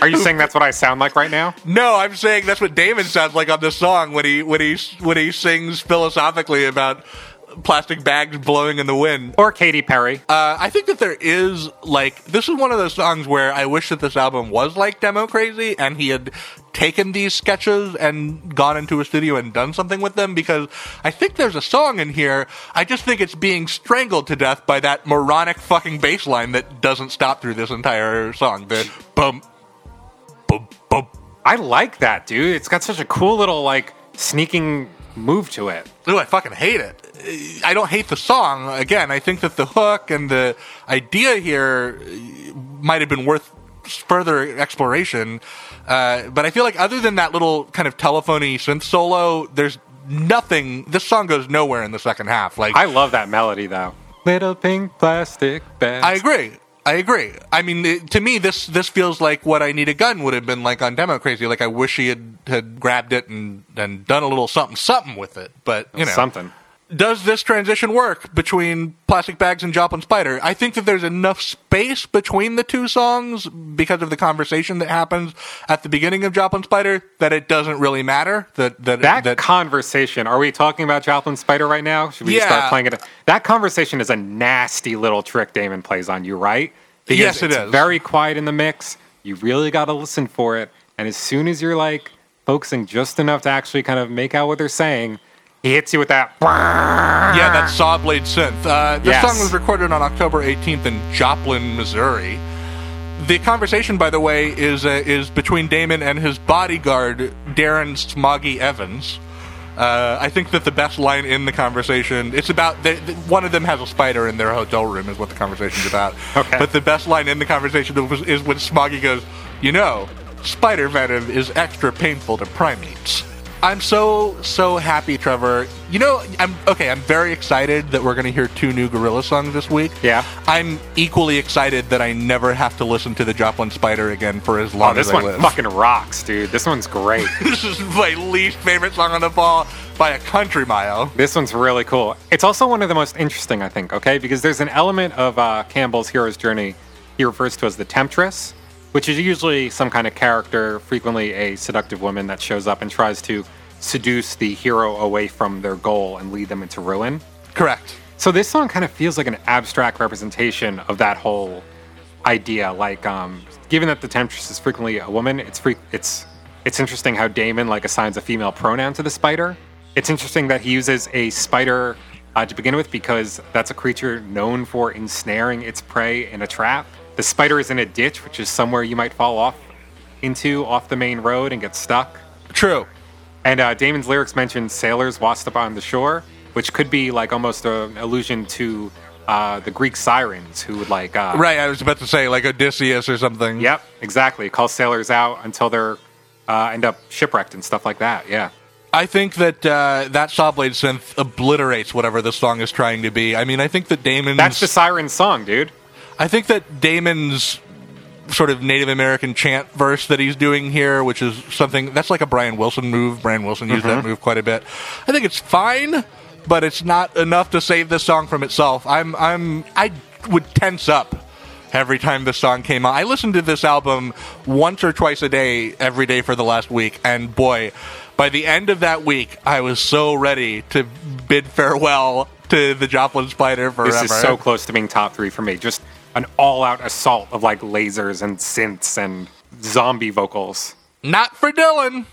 Are you saying that's what I sound like right now? No, I'm saying that's what Damon sounds like on this song when he when he when he sings philosophically about plastic bags blowing in the wind. Or Katy Perry? Uh, I think that there is like this is one of those songs where I wish that this album was like Democrazy and he had taken these sketches and gone into a studio and done something with them because I think there's a song in here. I just think it's being strangled to death by that moronic fucking bass line that doesn't stop through this entire song. The bump, bump, bump. I like that, dude. It's got such a cool little, like, sneaking move to it. Ooh, I fucking hate it. I don't hate the song. Again, I think that the hook and the idea here might have been worth further exploration. Uh, but I feel like other than that little kind of telephony synth solo, there's nothing. This song goes nowhere in the second half. Like I love that melody, though. Little pink plastic bags. I agree. I agree. I mean, to me, this this feels like what I Need a Gun would have been like on Democrazy. Like I wish he had, had grabbed it and, and done a little something something with it. But you know, Something. Does this transition work between Plastic Bags and Joplin Spider? I think that there's enough space between the two songs because of the conversation that happens at the beginning of Joplin Spider that it doesn't really matter. That that That, that conversation, are we talking about Joplin Spider right now? Should we Yeah. start playing it? That conversation is a nasty little trick Damon plays on you, right? Because Yes, it it's is. very quiet in the mix. You really got to listen for it. And as soon as you're like focusing just enough to actually kind of make out what they're saying, he hits you with that. yeah, that saw blade synth. Uh, this Yes. song was recorded on October 18th in Joplin, Missouri. The conversation, by the way, is uh, is between Damon and his bodyguard Darren Smoggy Evans. Uh, I think that the best line in the conversation it's about they, th- one of them has a spider in their hotel room is what the conversation's about. Okay. But the best line in the conversation was, is when Smoggy goes, "You know, spider venom is extra painful to primates." I'm so so happy, Trevor. You know, I'm okay. I'm very excited that we're going to hear two new Gorillaz songs this week. Yeah. I'm equally excited that I never have to listen to the Joplin Spider again for as long Oh, this as I one live. fucking rocks, dude. This one's great. this is my least favorite song on the fall by a country mile. This one's really cool. It's also one of the most interesting, I think, okay? Because there's an element of uh, Campbell's hero's journey he refers to as the Temptress, which is usually some kind of character, frequently a seductive woman that shows up and tries to seduce the hero away from their goal and lead them into ruin. Correct. So this song kind of feels like an abstract representation of that whole idea. Like, um, given that the Temptress is frequently a woman, it's free- it's it's interesting how Damon like assigns a female pronoun to the spider. It's interesting that he uses a spider uh, to begin with because that's a creature known for ensnaring its prey in a trap. The spider is in a ditch, which is somewhere you might fall off into off the main road and get stuck. True. And uh, Damon's lyrics mention sailors washed up on the shore, which could be like almost an allusion to uh, the Greek sirens who would like. Uh, Right. I was about to say like Odysseus or something. Yep, exactly. Call sailors out until they're uh, end up shipwrecked and stuff like that. Yeah. I think that uh, that Sawblade synth obliterates whatever the song is trying to be. I mean, I think that Damon. That's the siren song, dude. I think that Damon's sort of Native American chant verse that he's doing here, which is something that's like a Brian Wilson move. Brian Wilson used that mm-hmm. move quite a bit. I think it's fine, but it's not enough to save this song from itself. I'm I'm I would tense up every time this song came on. I listened to this album once or twice a day every day for the last week, and boy, by the end of that week, I was so ready to bid farewell to the Joplin Spider forever. This is so close to being top three for me. Just an all-out assault of like lasers and synths and zombie vocals. Not for Dylan.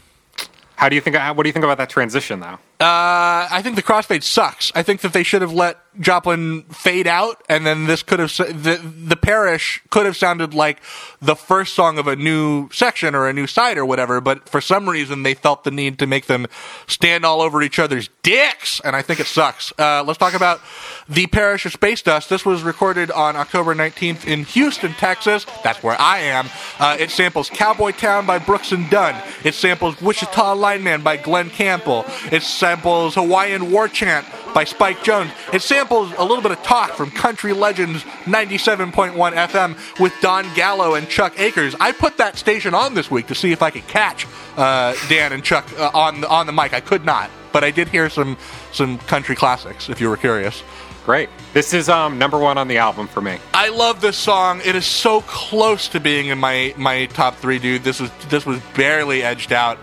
How do you think? What do you think about that transition, though? Uh, I think the crossfade sucks. I think that they should have let Joplin fade out, and then this could have the the parish could have sounded like the first song of a new section or a new side or whatever. But for some reason, they felt the need to make them stand all over each other's dicks, and I think it sucks. Uh, let's talk about the parish of Space Dust. This was recorded on October nineteenth in Houston, Texas. That's where I am. Uh, it samples Cowboy Town by Brooks and Dunn. It samples Wichita Lineman by Glen Campbell. It samples Hawaiian War Chant by Spike Jones. It samples a little bit of talk from Country Legends 97.1 FM with Don Gallo and Chuck Akers. I put that station on this week to see if I could catch uh, Dan and Chuck uh, on the, on the mic. I could not, but I did hear some some country classics. If you were curious. Great. This is um, number one on the album for me. I love this song. It is so close to being in my my top three, dude. This was this was barely edged out.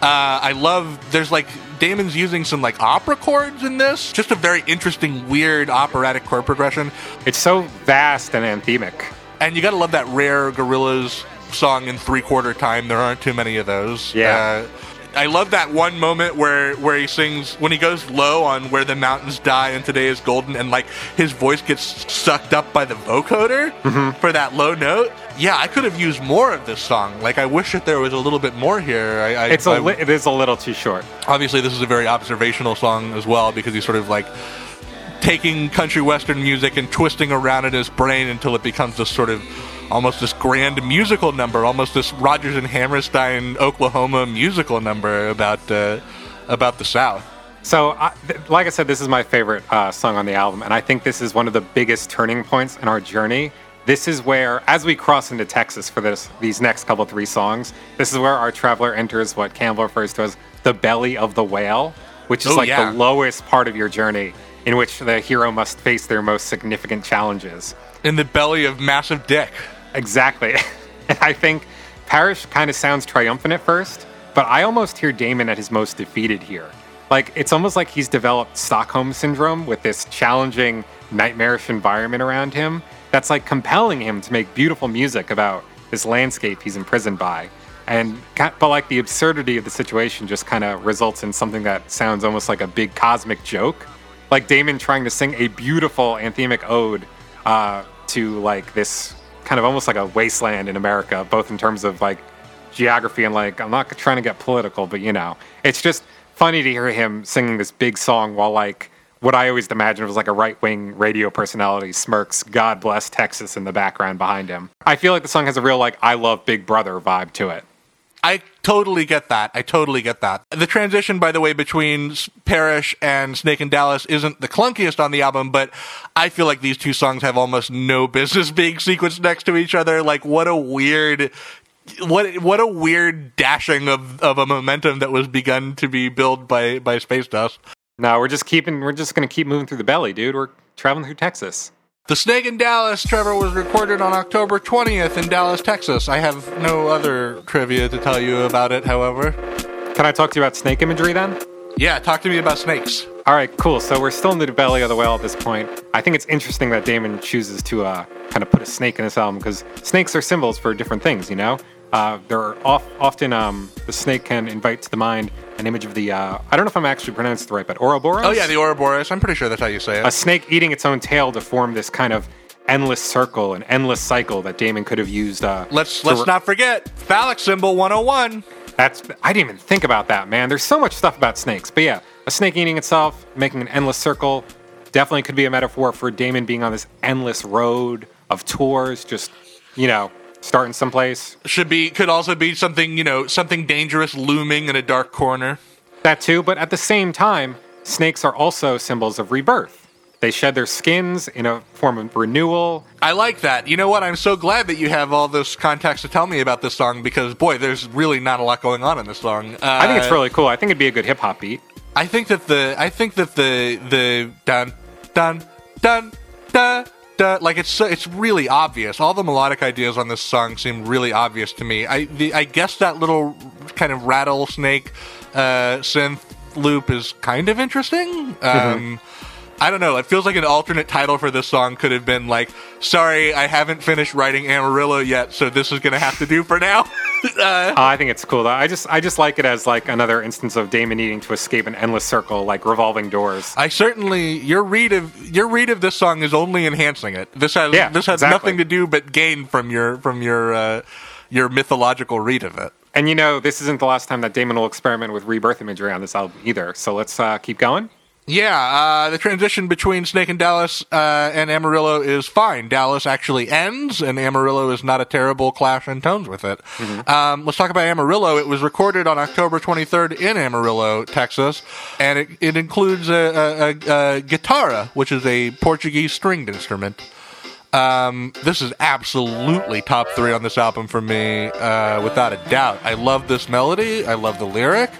Uh, I love. There's like Damon's using some like opera chords in this. Just a very interesting, weird operatic chord progression. It's so vast and anthemic. And you got to love that rare Gorillaz song in three quarter time. There aren't too many of those. Yeah. Uh, I love that one moment where where he sings when he goes low on "Where the Mountains Die and Today Is Golden" and like his voice gets sucked up by the vocoder for that low note. Yeah, I could have used more of this song. Like I wish that there was a little bit more here. I, I, It's a li- it is a little too short. obviously this is a very observational song as well because he's sort of like taking country western music and twisting around in his brain until it becomes this sort of almost this grand musical number, almost this Rodgers and Hammerstein Oklahoma musical number about uh, about the South. So, I, th- like I said, this is my favorite uh, song on the album, and I think this is one of the biggest turning points in our journey. This is where, as we cross into Texas for this these next couple three songs, this is where our traveler enters what Campbell refers to as the belly of the whale, which is Oh, like yeah. the lowest part of your journey, in which the hero must face their most significant challenges. In the belly of massive dick. Exactly. and I think Parish kind of sounds triumphant at first, but I almost hear Damon at his most defeated here. Like, it's almost like he's developed Stockholm syndrome with this challenging, nightmarish environment around him that's like compelling him to make beautiful music about this landscape he's imprisoned by. And, but like the absurdity of the situation just kind of results in something that sounds almost like a big cosmic joke. Like Damon trying to sing a beautiful anthemic ode uh, to like this kind of almost like a wasteland in America, both in terms of like geography and like I'm not trying to get political, but you know, it's just funny to hear him singing this big song while like what I always imagined was like a right wing radio personality smirks "God bless Texas" in the background behind him. I feel like the song has a real like I love Big Brother vibe to it. I totally get that. I totally get that. The transition, by the way, between Parish and Snake in Dallas isn't the clunkiest on the album, but I feel like these two songs have almost no business being sequenced next to each other. Like, what a weird, what what a weird dashing of, of a momentum that was begun to be built by by Space Dust. No, we're just keeping we're just gonna keep moving through the belly, dude. We're traveling through Texas. The Snake in Dallas, Trevor, was recorded on October 20th in Dallas, Texas. I have no other trivia to tell you about it, however. Can I talk to you about snake imagery then? Yeah, talk to me about snakes. All right, cool. So we're still in the belly of the whale at this point. I think it's interesting that Damon chooses to uh, kind of put a snake in this album because snakes are symbols for different things, you know? Uh, there are off, often um, the snake can invite to the mind an image of the, uh, I don't know if I'm actually pronouncing it right, but Ouroboros? Oh yeah, the Ouroboros. I'm pretty sure that's how you say it. a snake eating its own tail to form this kind of endless circle, an endless cycle that Damon could have used. Uh, Let's let's re- not forget phallic symbol 101. That's I didn't even think about that, man. There's so much stuff about snakes, but yeah, a snake eating itself, making an endless circle, definitely could be a metaphor for Damon being on this endless road of tours, just you know, starting someplace. Should be could also be something you know something dangerous looming in a dark corner. That too, but at the same time, snakes are also symbols of rebirth. They shed their skins in a form of renewal. I like that. You know what? I'm so glad that you have all those context to tell me about this song because boy, there's really not a lot going on in this song. Uh, I think it's really cool. I think it'd be a good hip hop beat. I think that the I think that the the dun dun dun da da like it's it's really obvious. All the melodic ideas on this song seem really obvious to me. I the, I guess that little kind of rattlesnake uh, synth loop is kind of interesting. Um, I don't know. It feels like an alternate title for this song could have been like, "Sorry, I haven't finished writing Amarillo yet, so this is gonna have to do for now." uh, I think it's cool. though. I just I just like it as like another instance of Damon needing to escape an endless circle, like revolving doors. I certainly your read of your read of this song is only enhancing it. This has Yeah, this has exactly. nothing to do but gain from your from your uh, your mythological read of it. And you know, this isn't the last time that Damon will experiment with rebirth imagery on this album either. So let's uh, keep going. Yeah, uh, the transition between Snake in Dallas uh, and Amarillo is fine. Dallas actually ends, and Amarillo is not a terrible clash in tones with it. Um, let's talk about Amarillo. It was recorded on October 23rd in Amarillo, Texas, and it, it includes a, a, a, a guitarra, which is a Portuguese stringed instrument. Um, this is absolutely top three on this album for me, uh, without a doubt. I love this melody. I love the lyric.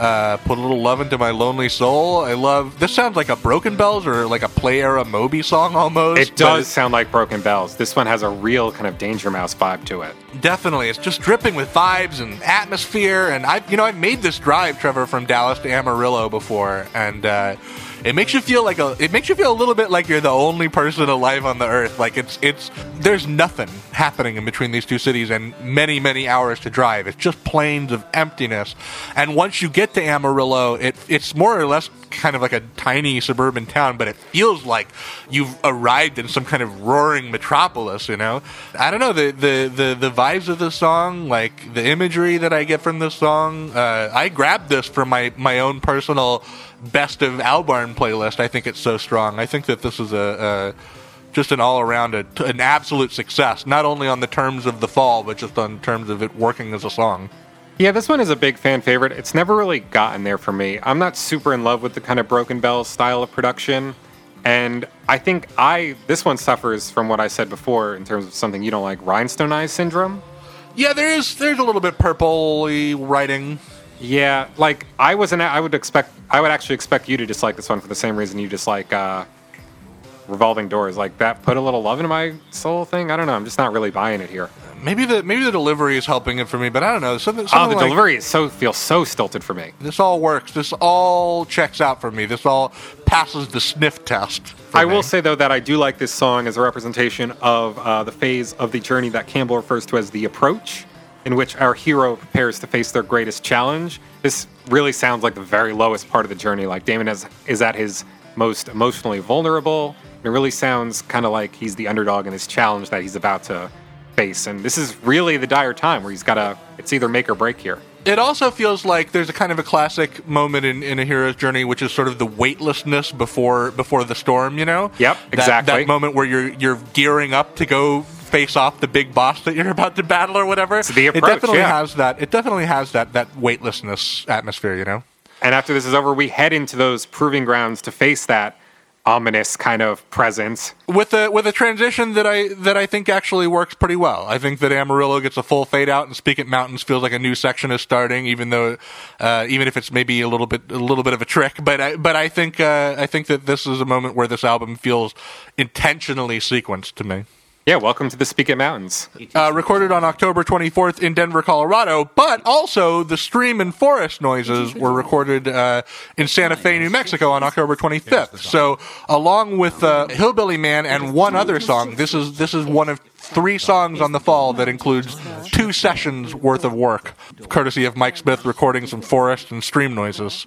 Uh, put a little love into my lonely soul. I love. This sounds like a Broken Bells or like a Play Era Moby song almost. It does sound like Broken Bells. This one has a real kind of Danger Mouse vibe to it. Definitely, it's just dripping with vibes and atmosphere. And I, you know, I've made this drive, Trevor, from Dallas to Amarillo before, and uh, it makes you feel like a. It makes you feel a little bit like you're the only person alive on the earth. Like it's, it's. There's nothing happening in between these two cities, and many, many hours to drive. It's just plains of emptiness. And once you get to Amarillo, it, it's more or less kind of like a tiny suburban town, but it feels like you've arrived in some kind of roaring metropolis. You know, I don't know the the the, the vibes of the song, like the imagery that I get from this song. Uh, I grabbed this from my my own personal best of Albarn playlist. I think it's so strong. I think that this is a. a just an all around a, an absolute success, not only on the terms of the fall, but just on terms of it working as a song. Yeah, this one is a big fan favorite. It's never really gotten there for me. I'm not super in love with the kind of Broken Bell style of production. And I think I this one suffers from what I said before in terms of something you don't like, rhinestone eyes syndrome. Yeah, there is there's a little bit purpley writing. Yeah, like I wasn't. I would expect. I would actually expect you to dislike this one for the same reason you dislike uh, revolving doors. Like that, put a little love into my soul thing. I don't know. I'm just not really buying it here. Maybe the maybe the delivery is helping it for me, but I don't know. Something, Oh, the like, delivery is so feels so stilted for me. This all works. This all checks out for me. This all passes the sniff test. I me. will say though that I do like this song as a representation of uh, the phase of the journey that Campbell refers to as the approach, in which our hero prepares to face their greatest challenge. This really sounds like the very lowest part of the journey. Like Damon is is at his most emotionally vulnerable. and It really sounds kind of like he's the underdog in this challenge that he's about to face, and this is really the dire time where he's got to. It's either make or break here. It also feels like there's a kind of a classic moment in, in a hero's journey, which is sort of the weightlessness before before the storm. You know. Yep, That- exactly. That moment where you're you're gearing up to go face off the big boss that you're about to battle or whatever. the it definitely yeah. has that. It definitely has that that weightlessness atmosphere. You know. And after this is over, we head into those proving grounds to face that ominous kind of presence. with a with a transition that I that I think actually works pretty well. I think that Amarillo gets a full fade out, and Speak It Mountains feels like a new section is starting, even though uh, even if it's maybe a little bit a little bit of a trick. But I, but I think uh, I think that this is a moment where this album feels intentionally sequenced to me. Yeah, welcome to the Speak It Mountains. uh, recorded on October 24th in Denver, Colorado, but also the stream and forest noises were recorded uh, in Santa Fe, New Mexico on October 25th. So, along with uh, Hillbilly Man and one other song, this is this is one of three songs on the fall that includes two sessions worth of work, courtesy of Mike Smith recording some forest and stream noises.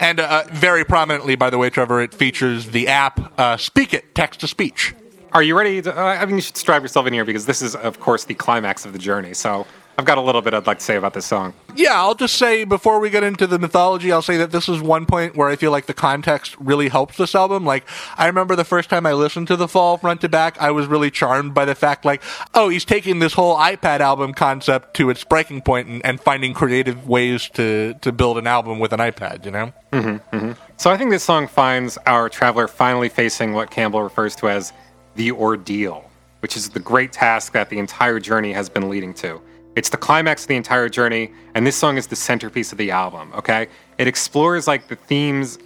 And uh, very prominently, by the way, Trevor, it features the app uh, Speak It text to speech. Are you ready? To, uh, I mean, you should strap yourself in here because this is, of course, the climax of the journey. So I've got a little bit I'd like to say about this song. Yeah, I'll just say before we get into the mythology, I'll say that this is one point where I feel like the context really helps this album. Like, I remember the first time I listened to The Fall front to back, I was really charmed by the fact, like, oh, he's taking this whole iPad album concept to its breaking point and, and finding creative ways to, to build an album with an iPad, you know? Mm-hmm. So I think this song finds our traveler finally facing what Campbell refers to as the ordeal, which is the great task that the entire journey has been leading to. It's the climax of the entire journey, and this song is the centerpiece of the album, okay? It explores like the themes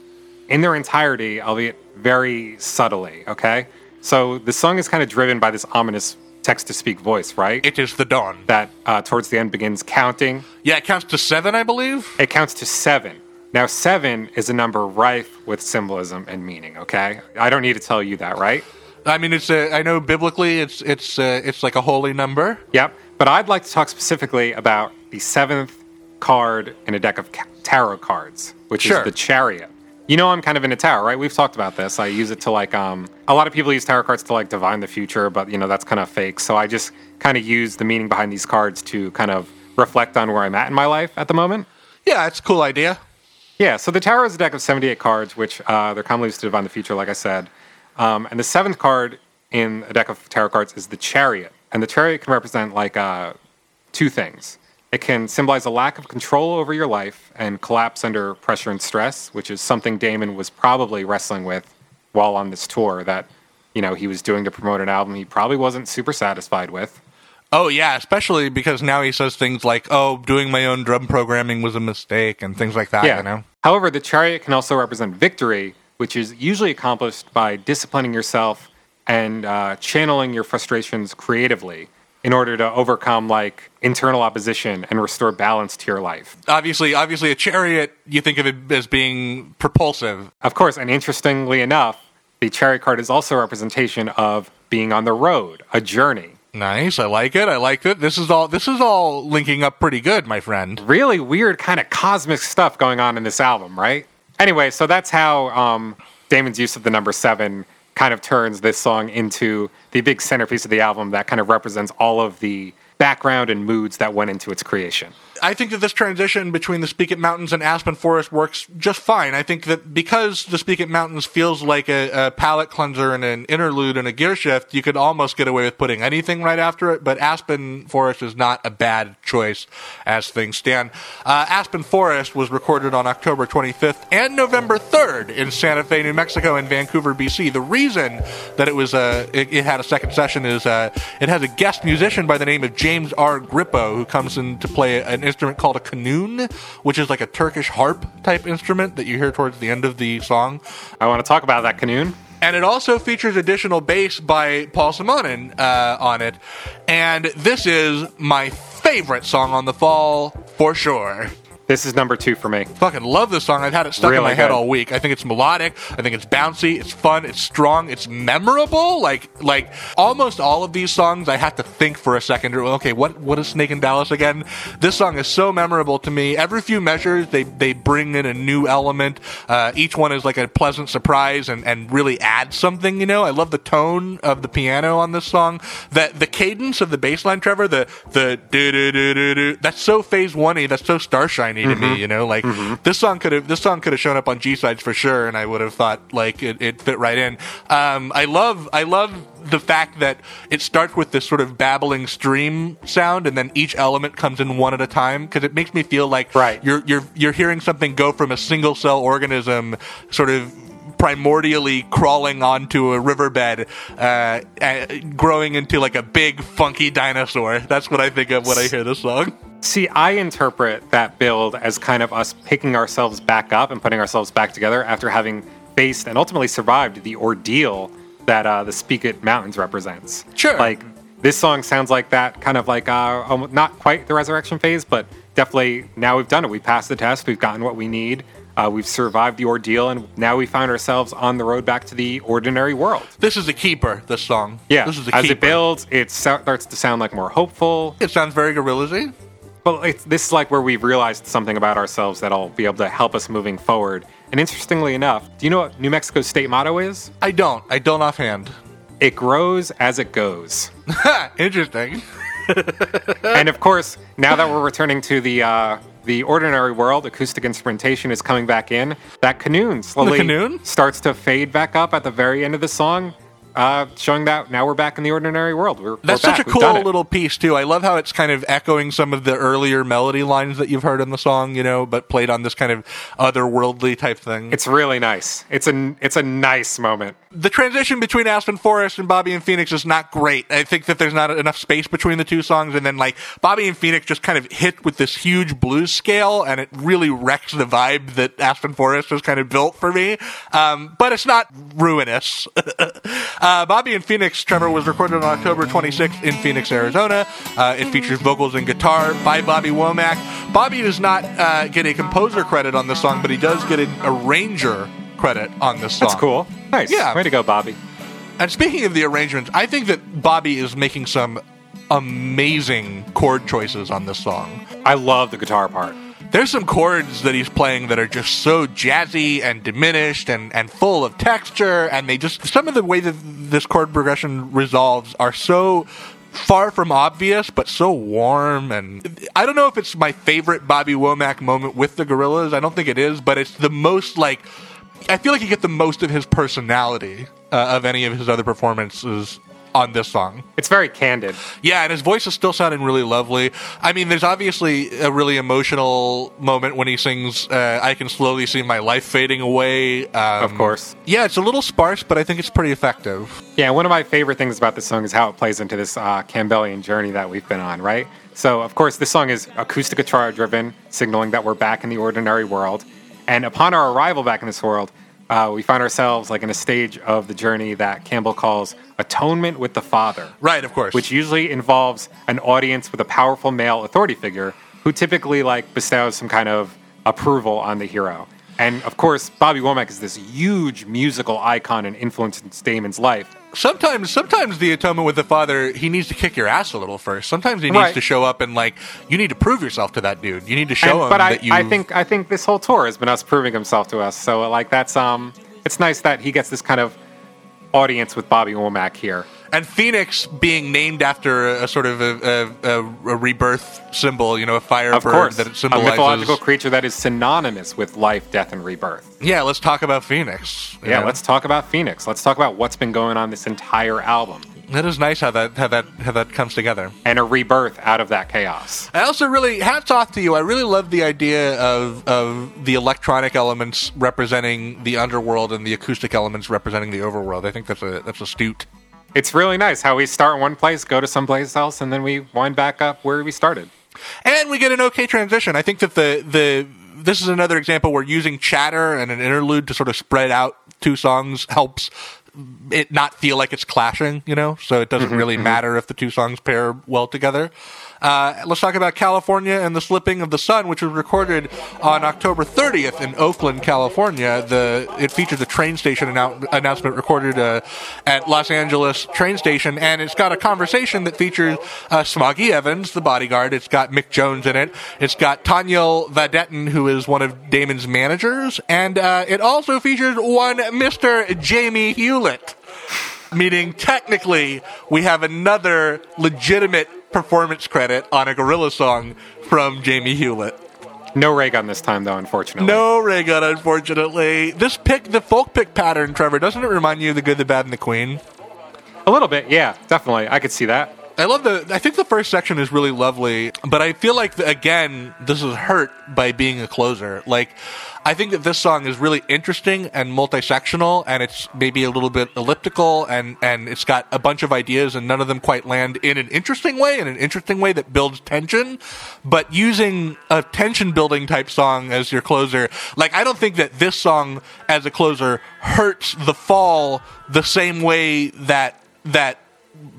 in their entirety, albeit very subtly, okay? So the song is kind of driven by this ominous text to speak voice, right? It is the dawn. that uh, towards the end begins counting. Yeah, it counts to seven, I believe. It counts to seven. Now, seven is a number rife with symbolism and meaning, okay? I don't need to tell you that, right? I mean, it's a, I know biblically it's it's uh, it's like a holy number. Yep. But I'd like to talk specifically about the seventh card in a deck of tarot cards, which Sure. is the chariot. You know, I'm kind of into tarot, right? We've talked about this. I use it to like, um, a lot of people use tarot cards to like divine the future, but you know, that's kind of fake. So I just kind of use the meaning behind these cards to kind of reflect on where I'm at in my life at the moment. Yeah, it's a cool idea. Yeah, so the tarot is a deck of 78 cards, which uh, they're commonly used to divine the future, like I said. Um, and the seventh card in a deck of tarot cards is the chariot. And the chariot can represent like uh, two things. It can symbolize a lack of control over your life and collapse under pressure and stress, which is something Damon was probably wrestling with while on this tour that, you know, he was doing to promote an album he probably wasn't super satisfied with. Oh yeah, especially because now he says things like, "Oh, doing my own drum programming was a mistake" and things like that. Yeah. You know. However, the chariot can also represent victory, which is usually accomplished by disciplining yourself and uh, channeling your frustrations creatively in order to overcome like internal opposition and restore balance to your life. Obviously, obviously, a chariot you think of it as being propulsive. Of course, and interestingly enough, the chariot card is also a representation of being on the road, a journey. Nice, I like it. I like it. This is all. This is all linking up pretty good, my friend. really weird kind of cosmic stuff going on in this album, right? Anyway, so that's how um, Damon's use of the number seven kind of turns this song into the big centerpiece of the album that kind of represents all of the background and moods that went into its creation. I think that this transition between the Speak It Mountains and Aspen Forest works just fine. I think that because the Speak It Mountains feels like a, a palette cleanser and an interlude and a gear shift, you could almost get away with putting anything right after it. But Aspen Forest is not a bad choice as things stand. Uh, Aspen Forest was recorded on October 25th and November 3rd in Santa Fe, New Mexico, and Vancouver, BC. The reason that it was uh, it, it had a second session is uh, it has a guest musician by the name of James R. Grippo who comes in to play an instrument called a kanun, which is like a Turkish harp type instrument that you hear towards the end of the song. I want to talk about that kanun. And it also features additional bass by Paul Simonon uh, on it. And this is my favorite song on the fall for sure. This is number two for me. Fucking love this song. I've had it stuck in Really my head all week. I think it's melodic. I think it's bouncy. It's fun. It's strong. It's memorable. Like like almost all of these songs, I have to think for a second. Okay, what what is Snake in Dallas again? This song is so memorable to me. Every few measures, they they bring in a new element. Uh, each one is like a pleasant surprise and and really adds something. You know, I love the tone of the piano on this song. That the cadence of the bass line, Trevor. The the do do do do do. That's so phase one y. That's so starshiny to me. You know, like this song could have this song could have shown up on G sides for sure, and I would have thought like it, it fit right in. Um, I love I love the fact that it starts with this sort of babbling stream sound, and then each element comes in one at a time because it makes me feel like Right. you're you're you're hearing something go from a single cell organism sort of primordially crawling onto a riverbed uh, uh, growing into like a big funky dinosaur that's what i think of when i hear this song See, I interpret that build as kind of us picking ourselves back up and putting ourselves back together after having faced and ultimately survived the ordeal that uh, the Speak It Mountains represents. Sure. Like This song sounds like that, kind of like uh, not quite the resurrection phase, but definitely now we've done it. We passed the test. We've gotten what we need. Uh, we've survived the ordeal, and now we find ourselves on the road back to the ordinary world. This is a keeper. This song. Yeah, This is a as keeper. it builds, it so- starts to sound like more hopeful. It sounds very Gorillaz-y. But it's, this is like where we've realized something about ourselves that'll be able to help us moving forward. And interestingly enough, do you know what New Mexico's state motto is? I don't. I don't offhand. It grows as it goes. Interesting. and of course, now that we're returning to the uh, the ordinary world, acoustic instrumentation is coming back in. That kanun slowly kanun? starts to fade back up at the very end of the song, uh, showing that now we're back in the ordinary world. We're, That's we're such a We've cool little piece too. I love how it's kind of echoing some of the earlier melody lines that you've heard in the song, you know, but played on this kind of otherworldly type thing. It's really nice. It's a it's a nice moment. the transition between Aspen Forest and Bobby in Phoenix is not great. I think that there's not enough space between the two songs, and then like Bobby in Phoenix just kind of hit with this huge blues scale, and it really wrecks the vibe that Aspen Forest has kind of built for me. Um, but it's not ruinous. uh, Bobby in Phoenix, Trevor, was recorded on October 26th in Phoenix, Arizona. Uh, it features vocals and guitar by Bobby Womack. Bobby does not uh, get a composer credit on this song, but he does get an arranger credit on this song. That's cool. Nice. Yeah. Way to go, Bobby. And speaking of the arrangements, I think that Bobby is making some amazing chord choices on this song. I love the guitar part. There's some chords that he's playing that are just so jazzy and diminished and, and full of texture, and they just some of the way that this chord progression resolves are so far from obvious, but so warm. And I don't know if it's my favorite Bobby Womack moment with the Gorillaz. I don't think it is, but it's the most like I feel like you get the most of his personality uh, of any of his other performances on this song. It's very candid. Yeah, and his voice is still sounding really lovely. I mean, there's obviously a really emotional moment when he sings uh, "I Can Slowly See My Life Fading Away." Um, Of course. Yeah, it's a little sparse, but I think it's pretty effective. Yeah, one of my favorite things about this song is how it plays into this uh, Campbellian journey that we've been on, right? So, of course, this song is acoustic guitar driven, signaling that we're back in the ordinary world. And upon our arrival back in this world, uh, we find ourselves like in a stage of the journey that Campbell calls atonement with the Father. Right, of course. which usually involves an audience with a powerful male authority figure who typically like bestows some kind of approval on the hero. And of course, Bobby Womack is this huge musical icon and influence in Damon's life. Sometimes, sometimes the atonement with the father, he needs to kick your ass a little first. Sometimes he needs Right. to show up and like, you need to prove yourself to that dude. You need to show And- him but I, you. I think I think this whole tour has been us proving himself to us. So like that's um, it's nice that he gets this kind of audience with Bobby Womack here. And Phoenix being named after a, a sort of a, a, a, rebirth symbol, you know, a fire Of bird course, that it a mythological creature that is synonymous with life, death, and rebirth. Yeah, let's talk about Phoenix. Yeah, know? let's talk about Phoenix. Let's talk about what's been going on this entire album That is nice how that how that how that comes together. and a rebirth out of that chaos. I also really hats off to you. I really love the idea of of the electronic elements representing the underworld and the acoustic elements representing the overworld. I think that's a that's astute. It's really nice how we start one place, go to someplace else, and then we wind back up where we started. And we get an okay transition. I think that the the this is another example where using chatter and an interlude to sort of spread out two songs helps it not feel like it's clashing, you know? So it doesn't mm-hmm, really mm-hmm. matter if the two songs pair well together. Uh, let's talk about California and the Slipping of the Sun, which was recorded on October 30th in Oakland, California. The it features a train station annou- announcement recorded uh, at Los Angeles train station, and it's got a conversation that features uh, Smoggy Evans, the bodyguard. It's got Mick Jones in it. It's got Tanya Vadetten, who is one of Damon's managers, and uh, it also features one Mr. Jamie Hewlett meaning technically we have another legitimate performance credit on a Gorillaz song from Jamie Hewlett. No ray gun this time, though, unfortunately. No ray gun, unfortunately. This pick, the folk pick pattern, Trevor, doesn't it remind you of the good, the bad, and the queen? A little bit, yeah, definitely. I could see that. I love the. I think the first section is really lovely, but I feel like again this is hurt by being a closer. Like, I think that this song is really interesting and multi-sectional, and it's maybe a little bit elliptical, and and it's got a bunch of ideas, and none of them quite land in an interesting way, in an interesting way that builds tension. But using a tension-building type song as your closer, like I don't think that this song as a closer hurts the fall the same way that that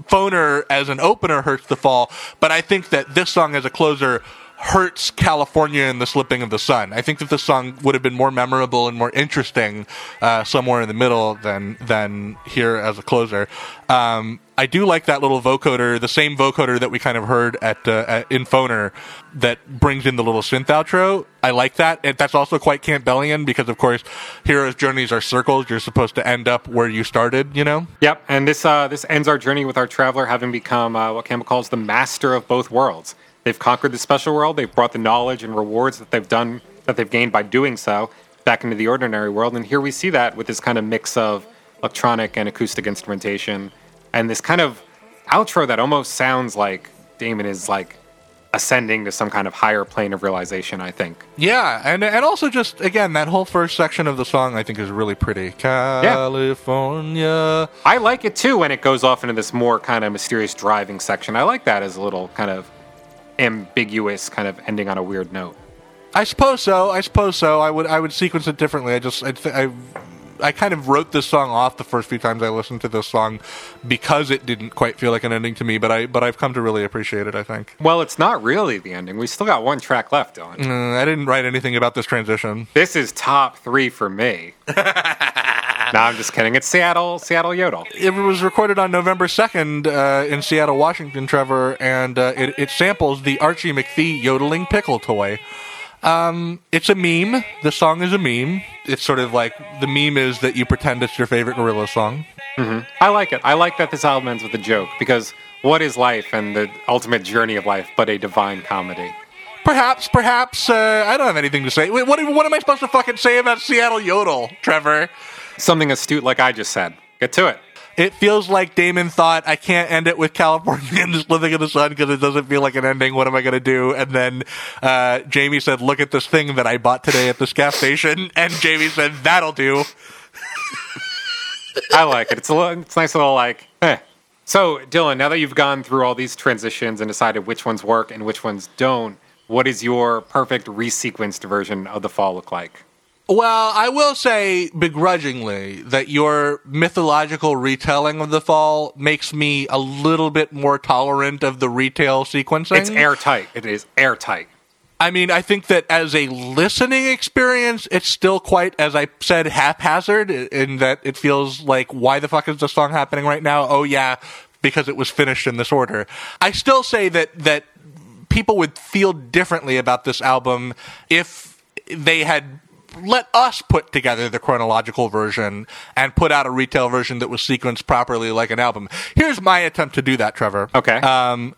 Phoner as an opener hurts the fall, but I think that this song as a closer hurts California and the slipping of the sun. I think that the song would have been more memorable and more interesting uh, somewhere in the middle than than here as a closer. Um, I do like that little vocoder, the same vocoder that we kind of heard at, uh, at in Phoner that brings in the little synth outro. I like that. And that's also quite Campbellian because, of course, heroes' journeys are circles. You're supposed to end up where you started, you know? Yep, and this uh, this ends our journey with our traveler having become uh, what Campbell calls the master of both worlds. They've conquered the special world. They've brought the knowledge and rewards that they've done that they've gained by doing so back into the ordinary world. And here we see that with this kind of mix of electronic and acoustic instrumentation, and this kind of outro that almost sounds like Damon is like ascending to some kind of higher plane of realization. I think. Yeah, and and also just again that whole first section of the song I think is really pretty. California. I like it too when it goes off into this more kind of mysterious driving section. I like that as a little kind of ambiguous, kind of ending on a weird note. I suppose so. I suppose so. I would I would sequence it differently. I just I th- I, I kind of wrote this song off the first few times I listened to this song because it didn't quite feel like an ending to me. But I but I've come to really appreciate it. I think. Well, it's not really the ending. We still got one track left, Dylan. Uh, I didn't write anything about this transition. This is top three for me. no, I'm just kidding. It's Seattle, Seattle Yodel. It was recorded on November second uh, in Seattle, Washington, Trevor, and uh, it, it samples the Archie McPhee yodeling pickle toy. Um, it's a meme. The song is a meme. It's sort of like the meme is that you pretend it's your favorite gorilla song. I like it. I like that this album ends with a joke because what is life and the ultimate journey of life but a divine comedy? Perhaps, perhaps, uh, I don't have anything to say. Wait, what, what am I supposed to fucking say about Seattle Yodel, Trevor? Something astute like I just said. Get to it. It feels like Damon thought, I can't end it with California and just living in the sun because it doesn't feel like an ending. What am I going to do? And then uh, Jamie said, look at this thing that I bought today at this gas station. And Jamie said, that'll do. I like it. It's a little, it's a nice little like. Eh. So, Dylan, now that you've gone through all these transitions and decided which ones work and which ones don't, what is your perfect resequenced version of the fall look like? Well, I will say begrudgingly that your mythological retelling of the fall makes me a little bit more tolerant of the retail sequencing. It's airtight. It is airtight. I mean, I think that as a listening experience, it's still quite, as I said, haphazard in that it feels like, why the fuck is this song happening right now? Oh yeah, because it was finished in this order. I still say that, that people would feel differently about this album if they had let us put together the chronological version and put out a retail version that was sequenced properly like an album. Here's my attempt to do that, Trevor. Okay. Um,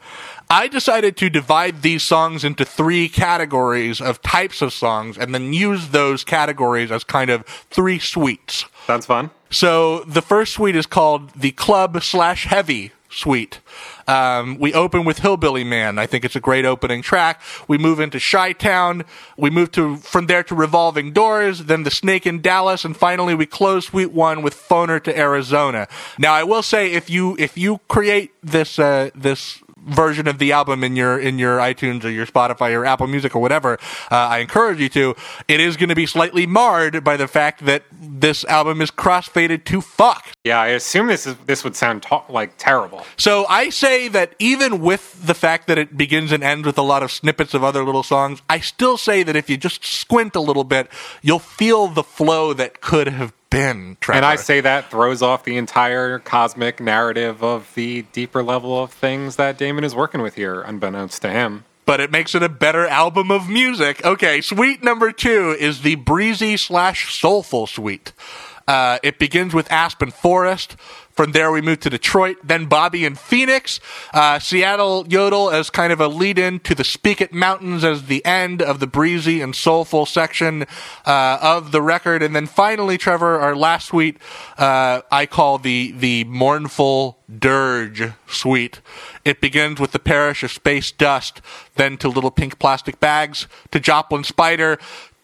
I decided to divide these songs into three categories of types of songs and then use those categories as kind of three suites. Sounds fun. So the first suite is called the club slash heavy suite. Um, we open with Hillbilly Man. I think it's a great opening track. We move into Shy-town. We move to from there to Revolving Doors, then the Snake in Dallas, and finally we close Suite One with Phoner to Arizona. Now I will say if you if you create this uh, this version of the album in your in your iTunes or your Spotify or Apple Music or whatever, uh, I encourage you to. It is going to be slightly marred by the fact that this album is crossfaded to fuck. Yeah, I assume this is this would sound like terrible. So I say that even with the fact that it begins and ends with a lot of snippets of other little songs, I still say that if you just squint a little bit, you'll feel the flow that could have been. Trevor. And I say that throws off the entire cosmic narrative of the deeper level of things that Damon is working with here, unbeknownst to him. but it makes it a better album of music. Okay, suite number two is the breezy slash soulful suite. Uh, it begins with Aspen Forest. From there, we move to Detroit, then Bobby in Phoenix, uh, Seattle Yodel as kind of a lead in to the Speak It Mountains as the end of the breezy and soulful section uh, of the record. And then finally, Trevor, our last suite, uh, I call the, the mournful dirge suite. It begins with the parish of space dust, then to little pink plastic bags, to Joplin Spider,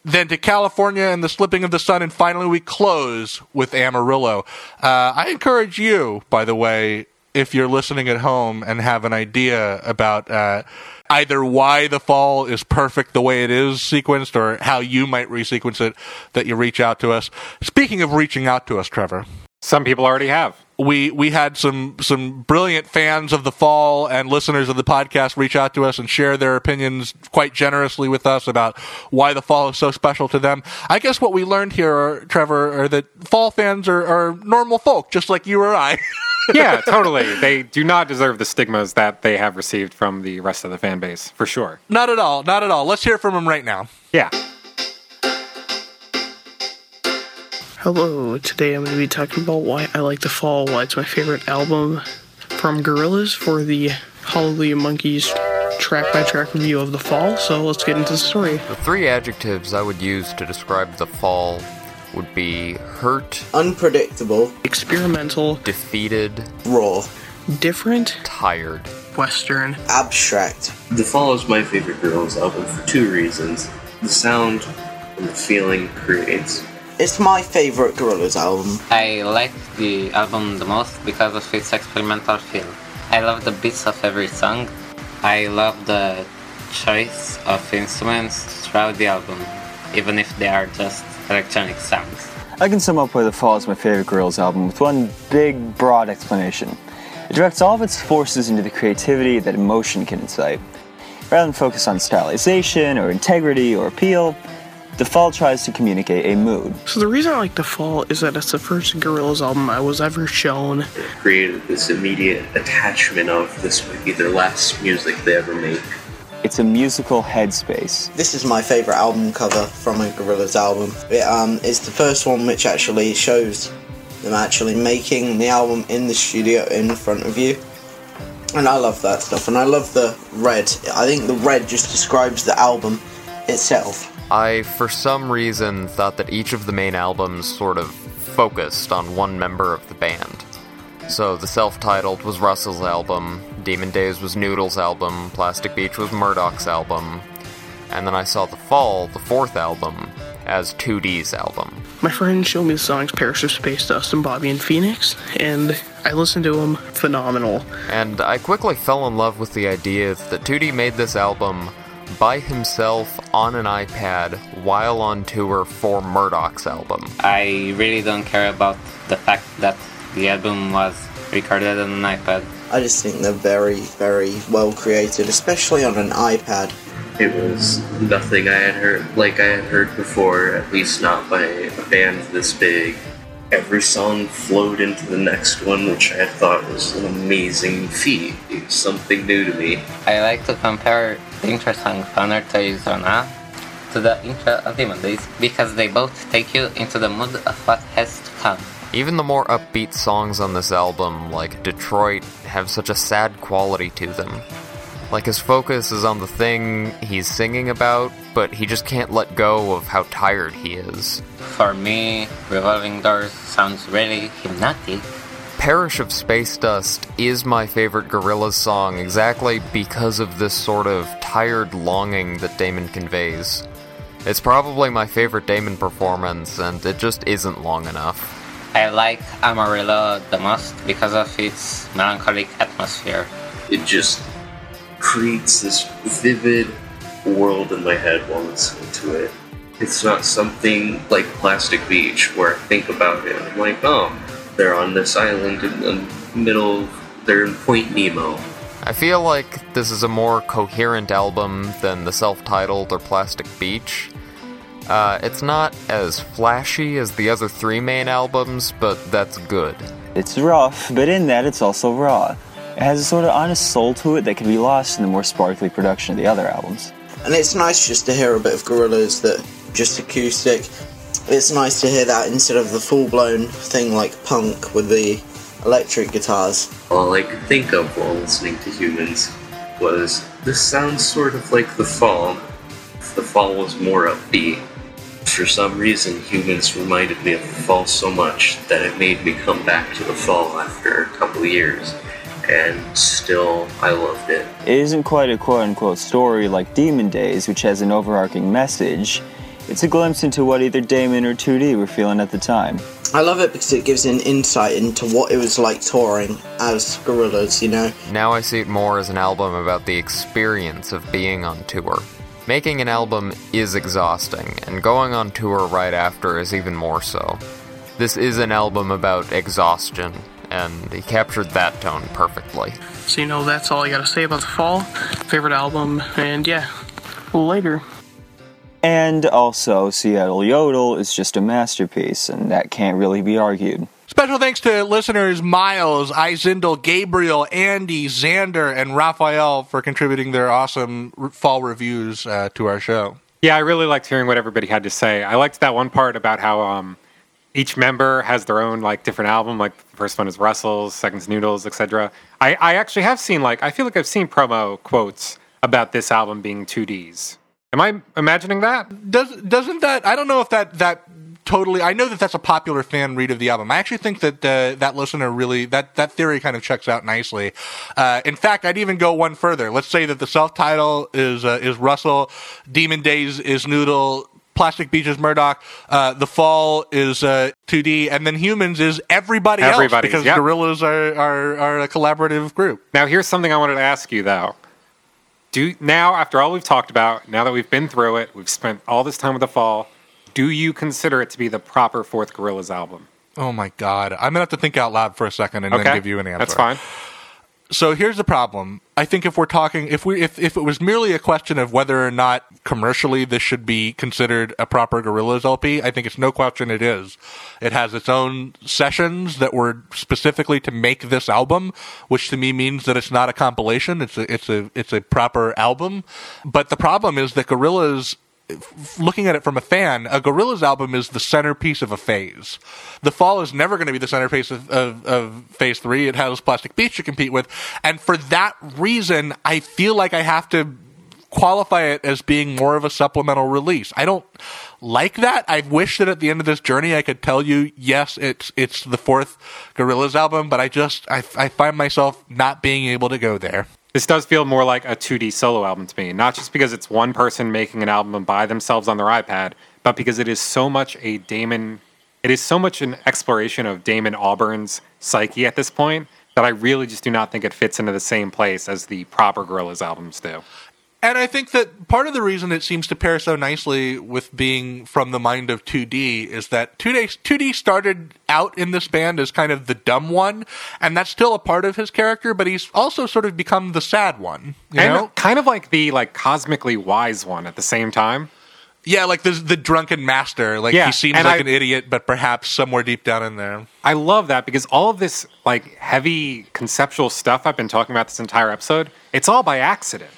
then to California and the slipping of the sun, and finally we close with Amarillo. Uh, I encourage you, by the way, if you're listening at home and have an idea about uh, either why the fall is perfect the way it is sequenced or how you might resequence it, that you reach out to us. Speaking of reaching out to us, Trevor, Some people already have. We we had some some brilliant fans of the fall and listeners of the podcast reach out to us and share their opinions quite generously with us about why the fall is so special to them. I guess what we learned here, Trevor, are that fall fans are, are normal folk, just like you or I. yeah, totally. They do not deserve the stigmas that they have received from the rest of the fan base, for sure. not at all, not at all. Let's hear from them right now. Yeah. Hello, today I'm going to be talking about why I like The Fall, why it's my favorite album from Gorillaz for the Hallelujah Monkeys track by track review of The Fall. So let's get into the story. The three adjectives I would use to describe the fall would be hurt, unpredictable, Experimental, defeated, raw, different, tired. Western. abstract. The Fall is my favorite Gorillaz album for two reasons the sound and the feeling it creates. It's my favorite Gorillaz album. I like the album the most because of its experimental feel. I love the beats of every song. I love the choice of instruments throughout the album, even if they are just electronic sounds. I can sum up why The Fall is my favorite Gorillaz album with one big, broad explanation. It directs all of its forces into the creativity that emotion can incite. Rather than focus on stylization or integrity or appeal, The Fall tries to communicate a mood. So the reason I like The Fall is that it's the first Gorillaz album I was ever shown. It created this immediate attachment of this might be their last music they ever make. It's a musical headspace. This is my favorite album cover from a Gorillaz album. It um, is the first one which actually shows them actually making the album in the studio in front of you. And I love that stuff. And I love the red. I think the red just describes the album itself. I, for some reason, thought that each of the main albums sort of focused on one member of the band. So the self titled was Russell's album, Demon Days was Noodle's album, Plastic Beach was Murdoc's album, and then I saw The Fall, the fourth album, as 2D's album. My friend showed me the songs Parish of Space Dust and Bobby in Phoenix, and I listened to them. Phenomenal. And I quickly fell in love with the idea that 2D made this album by himself on an iPad while on tour for Murdoc's album. I really don't care about the fact that the album was recorded on an iPad. I just think they're very, very well created, especially on an iPad. It was nothing I had heard like I had heard before, at least not by a band this big. Every song flowed into the next one, which I thought was an amazing feat. It was something new to me. I like to compare the intro song Phoner to Arizona to the intro of uh, Demon Days because they both take you into the mood of what has to come. Even the more upbeat songs on this album, like Detroit, have such a sad quality to them. Like his focus is on the thing he's singing about, but he just can't let go of how tired he is. For me, Revolving Doors sounds really hypnotic. Parish of Space Dust is my favorite Gorillaz song exactly because of this sort of tired longing that Damon conveys. It's probably my favorite Damon performance, and it just isn't long enough. I like Amarillo the most because of its melancholic atmosphere. It just creates this vivid world in my head while listening to it. It's not something like Plastic Beach where I think about it. I'm like, oh, they're on this island in the middle, they're in Point Nemo. I feel like this is a more coherent album than the self titled or Plastic Beach. Uh, it's not as flashy as the other three main albums, but that's good. It's rough, but in that it's also raw. It has a sort of honest soul to it that can be lost in the more sparkly production of the other albums. And it's nice just to hear a bit of Gorillaz that just acoustic. It's nice to hear that instead of the full blown thing like punk with the electric guitars. All I could think of while listening to Humanz was this sounds sort of like The Fall. The Fall was more upbeat. For some reason, Humanz reminded me of The Fall so much that it made me come back to The Fall after a couple of years. And still, I loved it. It isn't quite a quote unquote story like Demon Days, which has an overarching message. It's a glimpse into what either Damon or 2D were feeling at the time. I love it because it gives an insight into what it was like touring as Gorillaz, you know. Now I see it more as an album about the experience of being on tour. Making an album is exhausting, and going on tour right after is even more so. This is an album about exhaustion, and he captured that tone perfectly. So you know that's all I gotta say about the fall. Favorite album, and yeah, later. And also, Seattle Yodel is just a masterpiece, and that can't really be argued. Special thanks to listeners Miles, Izindel, Gabriel, Andy, Xander, and Raphael for contributing their awesome fall reviews uh, to our show. Yeah, I really liked hearing what everybody had to say. I liked that one part about how um, each member has their own like different album. Like the first one is Russell's, second's Noodles, etc. I, I actually have seen like I feel like I've seen promo quotes about this album being 2Ds. Am I imagining that? Does doesn't that? I don't know if that that totally. I know that that's a popular fan read of the album. I actually think that uh, that listener really that that theory kind of checks out nicely. Uh, in fact, I'd even go one further. Let's say that the self title is uh, is Russell, Demon Days is Noodle. Plastic Beach is Murdoc. Uh, the Fall is uh, 2D, and then Humanz is everybody, Everybody, else because yep. Gorillaz are, are are a collaborative group. Now, here's something I wanted to ask you though. Do now, after all we've talked about, now that we've been through it, we've spent all this time with the fall. Do you consider it to be the proper fourth Gorillaz album? Oh my God! I'm gonna have to think out loud for a second and Okay, then give you an answer. That's fine. So here's the problem. I think if we're talking, if we, if, if it was merely a question of whether or not commercially this should be considered a proper Gorillaz LP, I think it's no question it is. It has its own sessions that were specifically to make this album, which to me means that it's not a compilation. It's a, it's a, it's a proper album. But the problem is that Gorillaz looking at it from a fan, a Gorillaz album is the centerpiece of a phase. The Fall is never going to be the centerpiece of, of, of Phase 3. It has Plastic Beach to compete with. And for that reason, I feel like I have to qualify it as being more of a supplemental release. I don't like that. I wish that at the end of this journey I could tell you, yes, it's it's the fourth Gorillaz album, but I just I, I find myself not being able to go there. This does feel more like a 2D solo album to me, not just because it's one person making an album by themselves on their iPad, but because it is so much a Damon, it is so much an exploration of Damon Albarn's psyche at this point that I really just do not think it fits into the same place as the proper Gorillaz albums do. And I think that part of the reason it seems to pair so nicely with being from the mind of 2D is that 2D, 2D started out in this band as kind of the dumb one, and that's still a part of his character, but he's also sort of become the sad one. You and know? kind of like the like cosmically wise one at the same time. Yeah, like the the drunken master. Like Yeah, he seems like I- an idiot, but perhaps somewhere deep down in there. I love that because all of this like heavy conceptual stuff I've been talking about this entire episode, it's all by accident.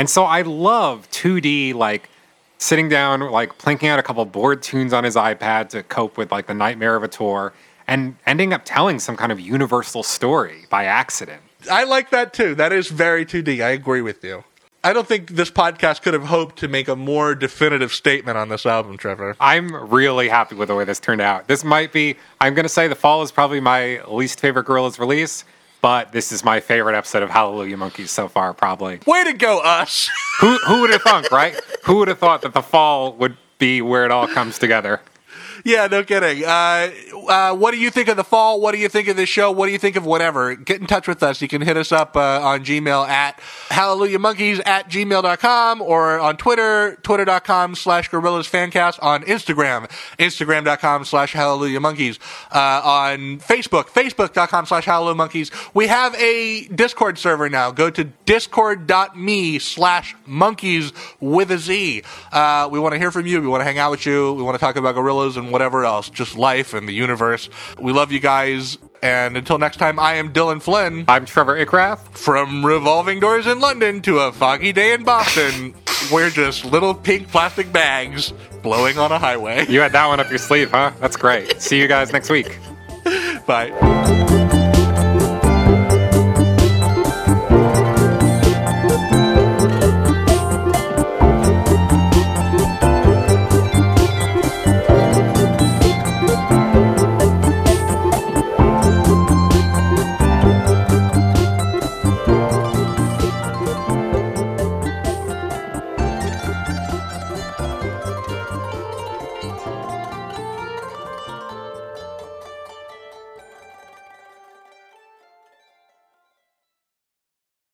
And so I love 2D like sitting down like plinking out a couple board tunes on his iPad to cope with like the nightmare of a tour and ending up telling some kind of universal story by accident. I like that too. That is very 2D. I agree with you. I don't think this podcast could have hoped to make a more definitive statement on this album, Trevor. I'm really happy with the way this turned out. This might be, I'm going to say The Fall is probably my least favorite Gorillaz release, but this is my favorite episode of Hallelujah Monkeys so far, probably. Way to go, Ush! Who, who would have thunk, right? Who would have thought that The Fall would be where it all comes together? Yeah, no kidding. Uh, uh, what do you think of the fall? What do you think of this show? What do you think of whatever? Get in touch with us. You can hit us up uh, on Gmail at hallelujahmonkeys at gmail.com or on Twitter, twitter.com slash gorillas fancast, on Instagram, instagram.com slash hallelujah monkeys, uh, on Facebook, facebook.com slash hallelujah monkeys. We have a Discord server now. Go to discord.me slash monkeys with a Z. Uh, we want to hear from you. We want to hang out with you. We want to talk about Gorillaz and whatever else, just life and the universe. We love you guys. And until next time, I am Dylan Flynn. I'm Trevor Ickrath. From revolving doors in London to a foggy day in Boston, we're just little pink plastic bags blowing on a highway. You had that one up your sleeve, huh? That's great. See you guys next week. Bye.